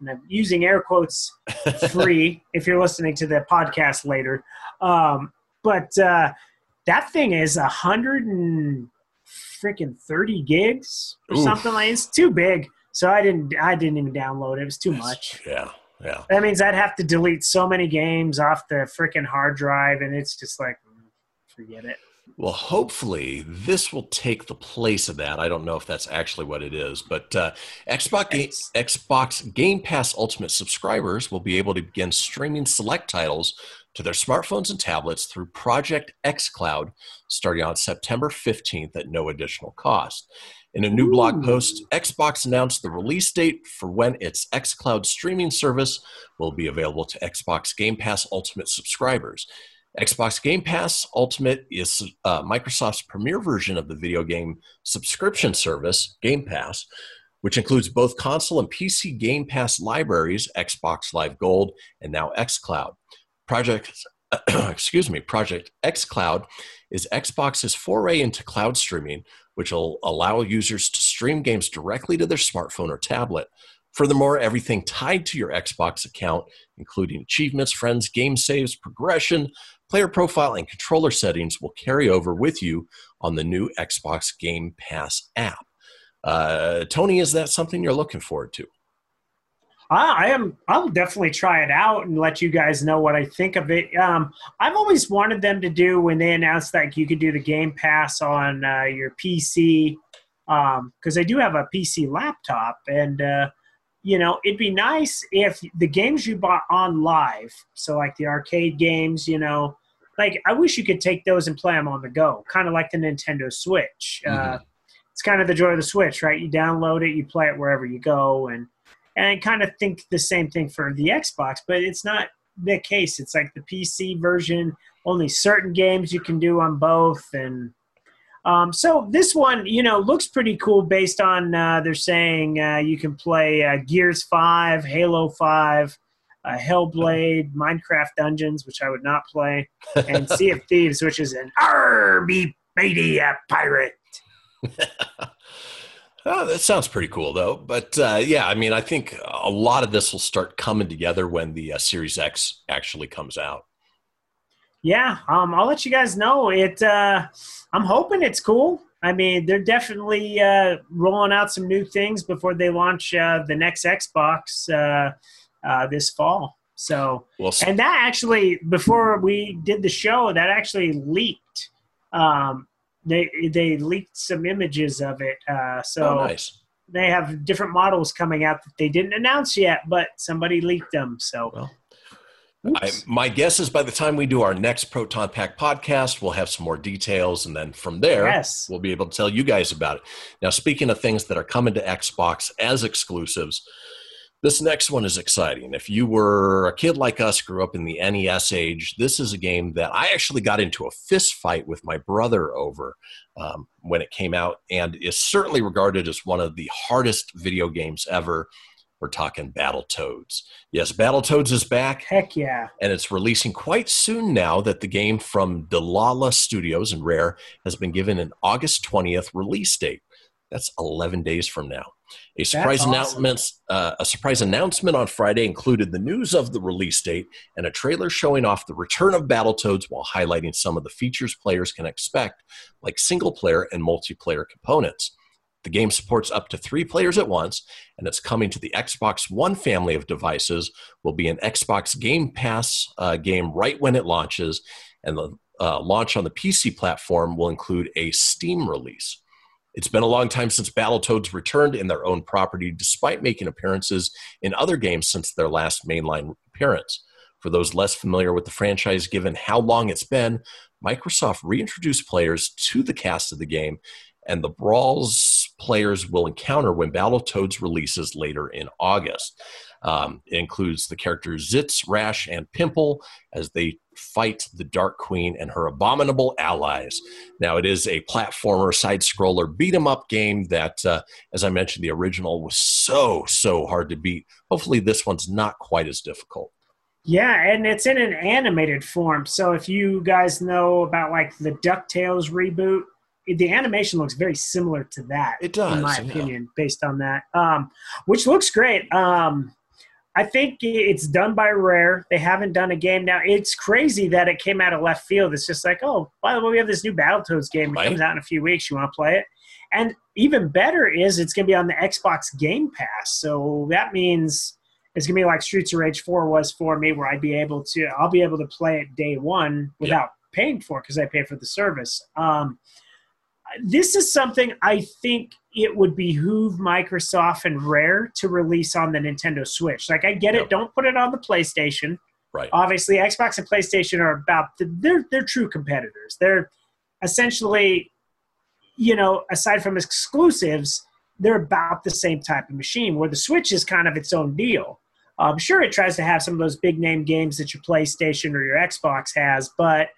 And I'm using air quotes [laughs] free if you're listening to the podcast later. Um, but uh, that thing is a hundred and freaking thirty gigs or Oof. something like. It's too big, so I didn't. I didn't even download it. It was too much. Yeah, yeah. That means I'd have to delete so many games off the freaking hard drive, and it's just like, mm, forget it. Well, hopefully this will take the place of that. I don't know if that's actually what it is, but uh, Xbox Ga- Xbox Game Pass Ultimate subscribers will be able to begin streaming select titles to their smartphones and tablets through Project xCloud starting on September 15th at no additional cost. In a new blog post, Xbox announced the release date for when its xCloud streaming service will be available to Xbox Game Pass Ultimate subscribers. Xbox Game Pass Ultimate is uh, Microsoft's premier version of the video game subscription service, Game Pass, which includes both console and PC Game Pass libraries, Xbox Live Gold, and now xCloud. Project, [clears throat] excuse me, Project xCloud is Xbox's foray into cloud streaming, which will allow users to stream games directly to their smartphone or tablet. Furthermore, everything tied to your Xbox account, including achievements, friends, game saves, progression, player profile, and controller settings, will carry over with you on the new Xbox Game Pass app. Uh, Tony, is that something you're looking forward to? I am. I'll definitely try it out and let you guys know what I think of it. Um, I've always wanted them to do when they announced that you could do the Game Pass on uh, your PC because um, I do have a PC laptop, and uh, you know it'd be nice if the games you bought on live, so like the arcade games, you know, like I wish you could take those and play them on the go, kind of like the Nintendo Switch. Uh, mm-hmm. Uh, it's kind of the joy of the Switch, right? You download it, you play it wherever you go, and and I kind of think the same thing for the Xbox, but it's not the case. It's like the PC version, only certain games you can do on both. And um, so this one, you know, looks pretty cool based on uh, they're saying uh, you can play uh, Gears 5, Halo 5. Uh, Hellblade, Minecraft Dungeons, which I would not play, and [laughs] Sea of Thieves, which is an RB a pirate. [laughs] Oh, that sounds pretty cool, though. But uh, yeah, I mean, I think a lot of this will start coming together when the uh, Series X actually comes out. Yeah, um, I'll let you guys know. It. Uh, I'm hoping it's cool. I mean, they're definitely uh, rolling out some new things before they launch uh, the next Xbox uh, this fall. So, we'll and that actually, before we did the show, that actually leaked. Um, they they leaked some images of it. Uh, so oh, nice. they have different models coming out that they didn't announce yet, but somebody leaked them. So. Well. I, my guess is by the time we do our next Proton Pack podcast, we'll have some more details, and then from there, yes. we'll be able to tell you guys about it. Now, speaking of things that are coming to Xbox as exclusives, this next one is exciting. If you were a kid like us, grew up in the NES age, this is a game that I actually got into a fist fight with my brother over um, when it came out, and is certainly regarded as one of the hardest video games ever. We're talking Battletoads. Yes, Battletoads is back. Heck yeah. And it's releasing quite soon now that the game from Dlala Studios and Rare has been given an August 20th release date. That's 11 days from now. A surprise awesome. announcement, uh, a surprise announcement on Friday included the news of the release date and a trailer showing off the return of Battletoads while highlighting some of the features players can expect, like single player and multiplayer components. The game supports up to three players at once, and it's coming to the Xbox One family of devices. Will be an Xbox Game Pass uh, game right when it launches, and the uh, launch on the PC platform will include a Steam release. It's been a long time since Battletoads returned in their own property, despite making appearances in other games since their last mainline appearance. For those less familiar with the franchise, given how long it's been, Microsoft reintroduced players to the cast of the game, and the brawls players will encounter when Battletoads releases later in August. Um, it includes the characters Zitz, Rash, and Pimple as they fight the Dark Queen and her abominable allies. Now, it is a platformer, side scroller, beat 'em up game that, uh, as I mentioned, the original was so, so hard to beat. Hopefully, this one's not quite as difficult. Yeah, and it's in an animated form. So if you guys know about like the DuckTales reboot, the animation looks very similar to that. It does, in my opinion, based on that, um, which looks great. Um, I think it's done by Rare. They haven't done a game now. It's crazy that it came out of left field. It's just like, oh, by the way, we have this new Battletoads game. It comes out in a few weeks. You want to play it? And even better is it's going to be on the Xbox Game Pass. So that means it's going to be like Streets of Rage 4 was for me, where I'd be able to, I'll be able to play it day one without yeah. paying for it because I pay for the service. Um, this is something I think it would behoove Microsoft and Rare to release on the Nintendo Switch. Like, I get yep. it. Don't put it on the PlayStation. Right. Obviously, Xbox and PlayStation are about the, they're they're true competitors. They're essentially, you know, aside from exclusives, they're about the same type of machine. Where the Switch is kind of its own deal. I'm um, sure it tries to have some of those big name games that your PlayStation or your Xbox has, but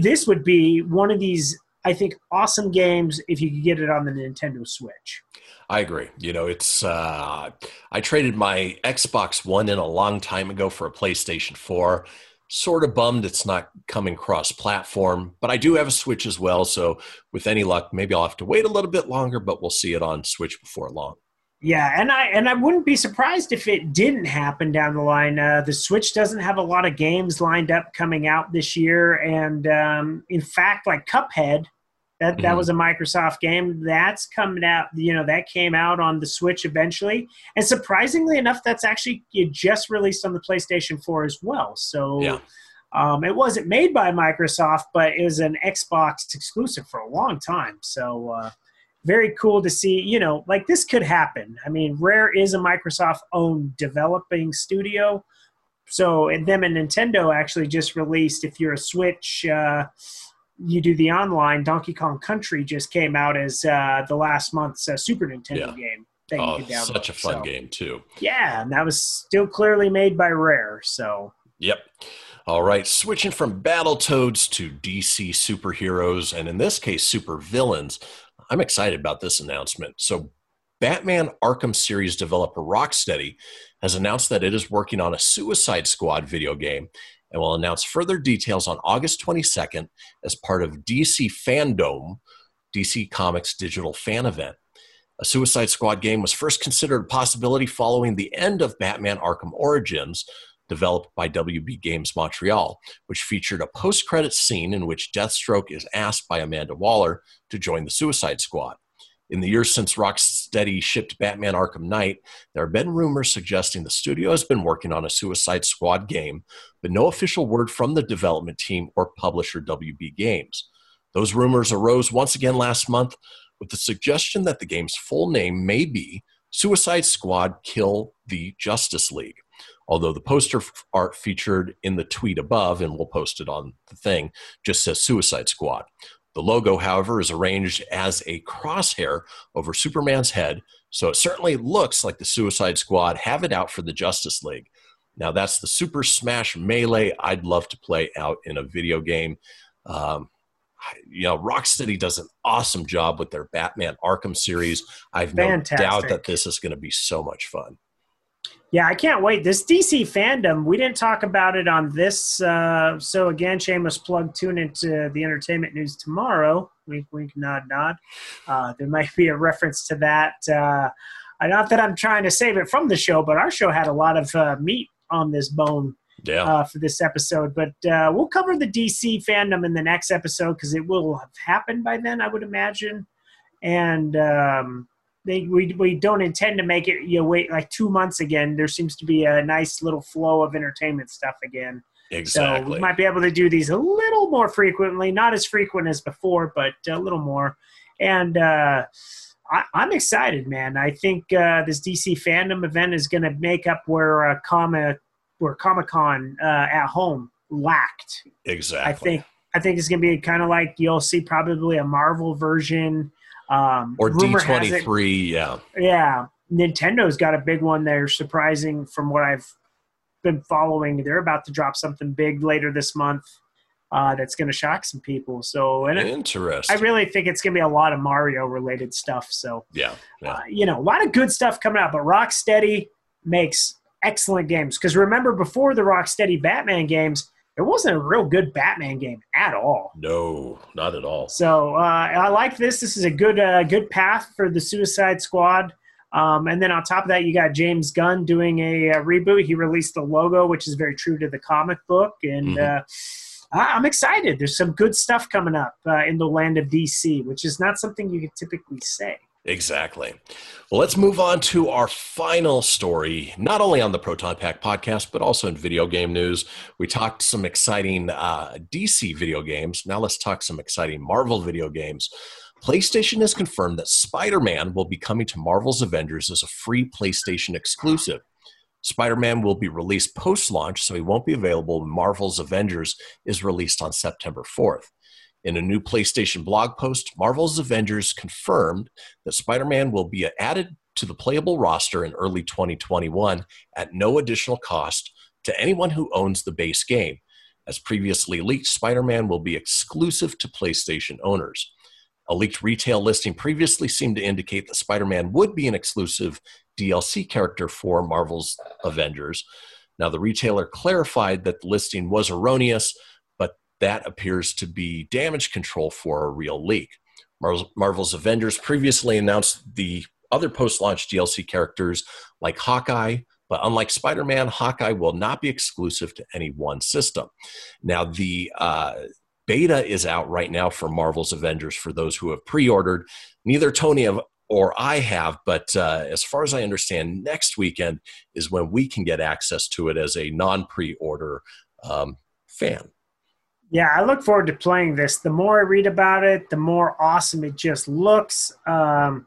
this would be one of these I think awesome games if you could get it on the Nintendo Switch. I agree. You know, it's uh, I traded my Xbox One in a long time ago for a PlayStation 4. Sort of bummed it's not coming cross platform, but I do have a Switch as well. So, with any luck, maybe I'll have to wait a little bit longer, but we'll see it on Switch before long. Yeah, and I and I wouldn't be surprised if it didn't happen down the line. Uh, the Switch doesn't have a lot of games lined up coming out this year, and um, in fact, like Cuphead, That that mm-hmm. was a Microsoft game. That's coming out. You know, that came out on the Switch eventually, and surprisingly enough, that's actually just released on the PlayStation 4 as well. So. Yeah. Um, it wasn't made by Microsoft, but it was an Xbox exclusive for a long time. So uh, very cool to see. You know, like this could happen. I mean, Rare is a Microsoft-owned developing studio, so and them and Nintendo actually just released. If you're a Switch. Uh, you do the online Donkey Kong Country just came out as uh, the last month's uh, Super Nintendo yeah. game. That oh, you download. such a fun so, game too. Yeah, and that was still clearly made by Rare. So. Yep. All right, switching from Battletoads to DC superheroes, and in this case, super villains. I'm excited about this announcement. So, Batman Arkham series developer Rocksteady has announced that it is working on a Suicide Squad video game and will announce further details on August 22nd as part of DC Fandom, DC Comics digital fan event. A Suicide Squad game was first considered a possibility following the end of Batman Arkham Origins, developed by WB Games Montreal, which featured a post credit scene in which Deathstroke is asked by Amanda Waller to join the Suicide Squad. In the years since Rocksteady shipped Batman Arkham Knight, there have been rumors suggesting the studio has been working on a Suicide Squad game, but no official word from the development team or publisher WB Games. Those rumors arose once again last month with the suggestion that the game's full name may be Suicide Squad Kill the Justice League. Although the poster art featured in the tweet above, and we'll post it on the thing, just says Suicide Squad. The logo, however, is arranged as a crosshair over Superman's head, so it certainly looks like the Suicide Squad have it out for the Justice League. Now, that's the Super Smash Melee I'd love to play out in a video game. Um, you know, Rocksteady does an awesome job with their Batman Arkham series. I've Fantastic. no doubt that this is going to be so much fun. Yeah, I can't wait. This DC fandom, we didn't talk about it on this. Uh, so again, shameless plug. Tune into the entertainment news tomorrow. Wink, wink, nod, nod. Uh, there might be a reference to that. Uh, not that I'm trying to save it from the show, but our show had a lot of uh, meat on this bone yeah. Uh, for this episode. But uh, we'll cover the DC fandom in the next episode because it will have happened by then, I would imagine. And um, they we, we don't intend to make it you know, wait like two months again. There seems to be a nice little flow of entertainment stuff again. Exactly. So we might be able to do these a little more frequently, not as frequent as before, but a little more. And uh, I, am excited, man. I think uh, this DC fandom event is going to make up where uh, comic where Comic Con uh, at home lacked. Exactly. I think I think it's going to be kind of like you'll see probably a Marvel version um, or D twenty three, yeah, yeah. Nintendo's got a big one there. Surprising from what I've been following, they're about to drop something big later this month. Uh, that's going to shock some people. So, and interesting. I really think it's going to be a lot of Mario related stuff. So, yeah, yeah. Uh, you know, a lot of good stuff coming out. But Rocksteady makes excellent games because remember before the Rocksteady Batman games, it wasn't a real good Batman game at all. No, not at all. So uh, I like this. This is a good uh, good path for the Suicide Squad. Um, and then on top of that, you got James Gunn doing a, a, reboot. He released the logo, which is very true to the comic book, and mm-hmm. uh, I'm excited. There's some good stuff coming up uh, in the land of DC, which is not something you can typically say. Exactly. Well, let's move on to our final story, not only on the Proton Pack podcast, but also in video game news. We talked some exciting uh, DC video games. Now let's talk some exciting Marvel video games. PlayStation has confirmed that Spider Man will be coming to Marvel's Avengers as a free PlayStation exclusive. Spider Man will be released post launch, so he won't be available when Marvel's Avengers is released on September 4th. In a new PlayStation blog post, Marvel's Avengers confirmed that Spider Man will be added to the playable roster in early 2021 at no additional cost to anyone who owns the base game. As previously leaked, Spider Man will be exclusive to PlayStation owners. A leaked retail listing previously seemed to indicate that Spider Man would be an exclusive DLC character for Marvel's Avengers. Now, the retailer clarified that the listing was erroneous that appears to be damage control for a real leak. Marvel's Avengers previously announced the other post launch DLC characters like Hawkeye, but unlike Spider Man, Hawkeye will not be exclusive to any one system. Now, the uh, beta is out right now for Marvel's Avengers for those who have pre-ordered. Neither Tony or I have, but uh, as far as I understand, next weekend is when we can get access to it as a non-pre-order um, fan. Yeah, I look forward to playing this. The more I read about it, the more awesome it just looks. Um,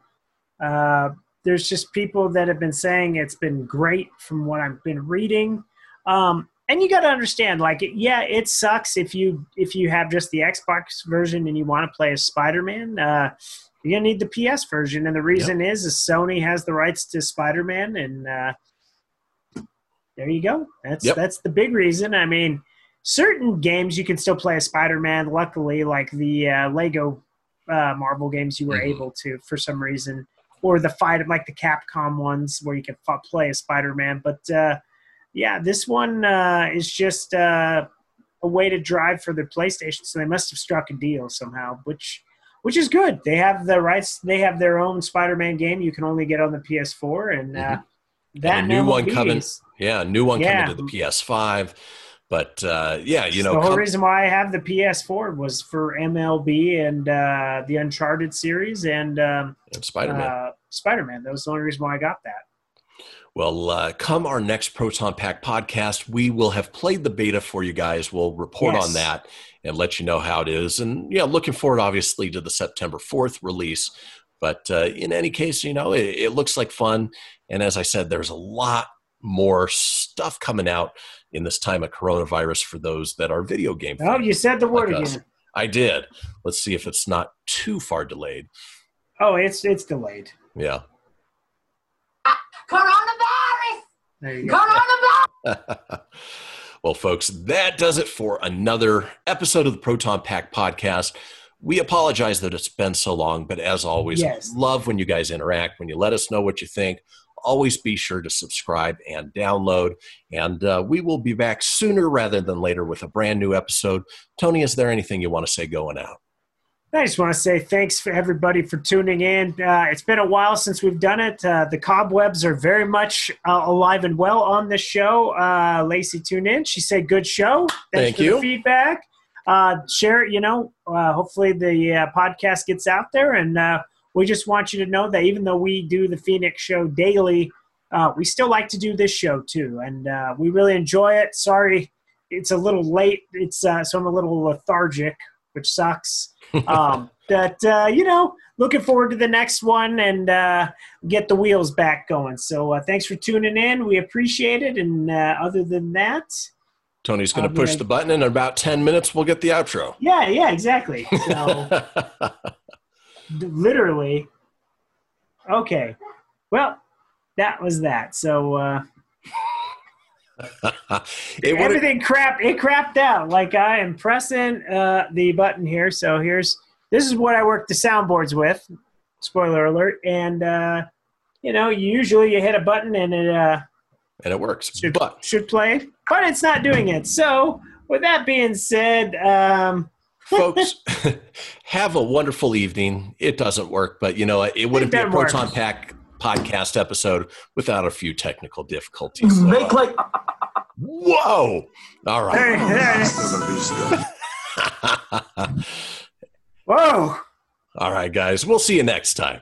uh, there's just people that have been saying it's been great from what I've been reading. Um, and you got to understand, like, yeah, it sucks if you if you have just the Xbox version and you want to play as Spider-Man. Uh, you're gonna need the PS version, and the reason yep. is, is Sony has the rights to Spider-Man, and uh, there you go. That's yep. that's the big reason. I mean certain games you can still play as Spider-Man. Luckily, like the uh, Lego uh, Marvel games, you were mm-hmm. able to for some reason, or the fight like the Capcom ones where you can f- play as Spider-Man. But uh, yeah, this one uh, is just uh, a way to drive for their PlayStation. So they must have struck a deal somehow, which which is good. They have the rights. They have their own Spider-Man game you can only get on the PS4, and uh, mm-hmm. that and a new one coming. Yeah, new one yeah. coming to the PS5. But uh, yeah, you know, the whole reason why I have the PS4 was for MLB and uh, the Uncharted series and, um, and Spider Man. Uh, Spider Man. That was the only reason why I got that. Well, uh, come our next Proton Pack podcast, we will have played the beta for you guys. We'll report yes. on that and let you know how it is. And yeah, looking forward, obviously, to the September 4th release. But uh, in any case, you know, it, it looks like fun. And as I said, there's a lot more stuff coming out in this time of coronavirus for those that are video game. Oh, you said the word like again. I did. Let's see if it's not too far delayed. Oh, it's it's delayed. Yeah. Ah, coronavirus. There you go. Coronavirus. [laughs] well, folks, that does it for another episode of the Proton Pack podcast. We apologize that it's been so long, but as always, yes. love when you guys interact, when you let us know what you think always be sure to subscribe and download. And uh, we will be back sooner rather than later with a brand new episode. Tony, is there anything you want to say going out? I just want to say thanks for everybody for tuning in. Uh, it's been a while since we've done it. Uh, the cobwebs are very much uh, alive and well on this show. Uh, Lacey tuned in. She said, "Good show. Thanks Thank for you. the feedback. Uh, share it. You know, uh, hopefully the podcast gets out there, and we just want you to know that even though we do the Phoenix show daily, uh, we still like to do this show too, and uh, we really enjoy it. Sorry, it's a little late. It's uh, so I'm a little lethargic, which sucks. [laughs] Um, but uh, you know, looking forward to the next one and uh, get the wheels back going. So uh, thanks for tuning in. We appreciate it. And other than that. Tony's going to push the button. In about 10 minutes, we'll get the outro. Yeah, yeah, exactly. [laughs] So, literally. Okay. Well, that was that. So uh, [laughs] everything crap it crapped out. Like I am pressing uh, the button here. So here's this is what I work the soundboards with. Spoiler alert. And uh, you know, usually you hit a button and it uh, and it works. Should, but should play, but it's not doing it. So with that being said, um, folks [laughs] [laughs] have a wonderful evening. It doesn't work but you know it wouldn't be a proton works. pack podcast episode without a few technical difficulties so, make uh, like whoa! All right. [laughs] Whoa. All right guys. We'll see you next time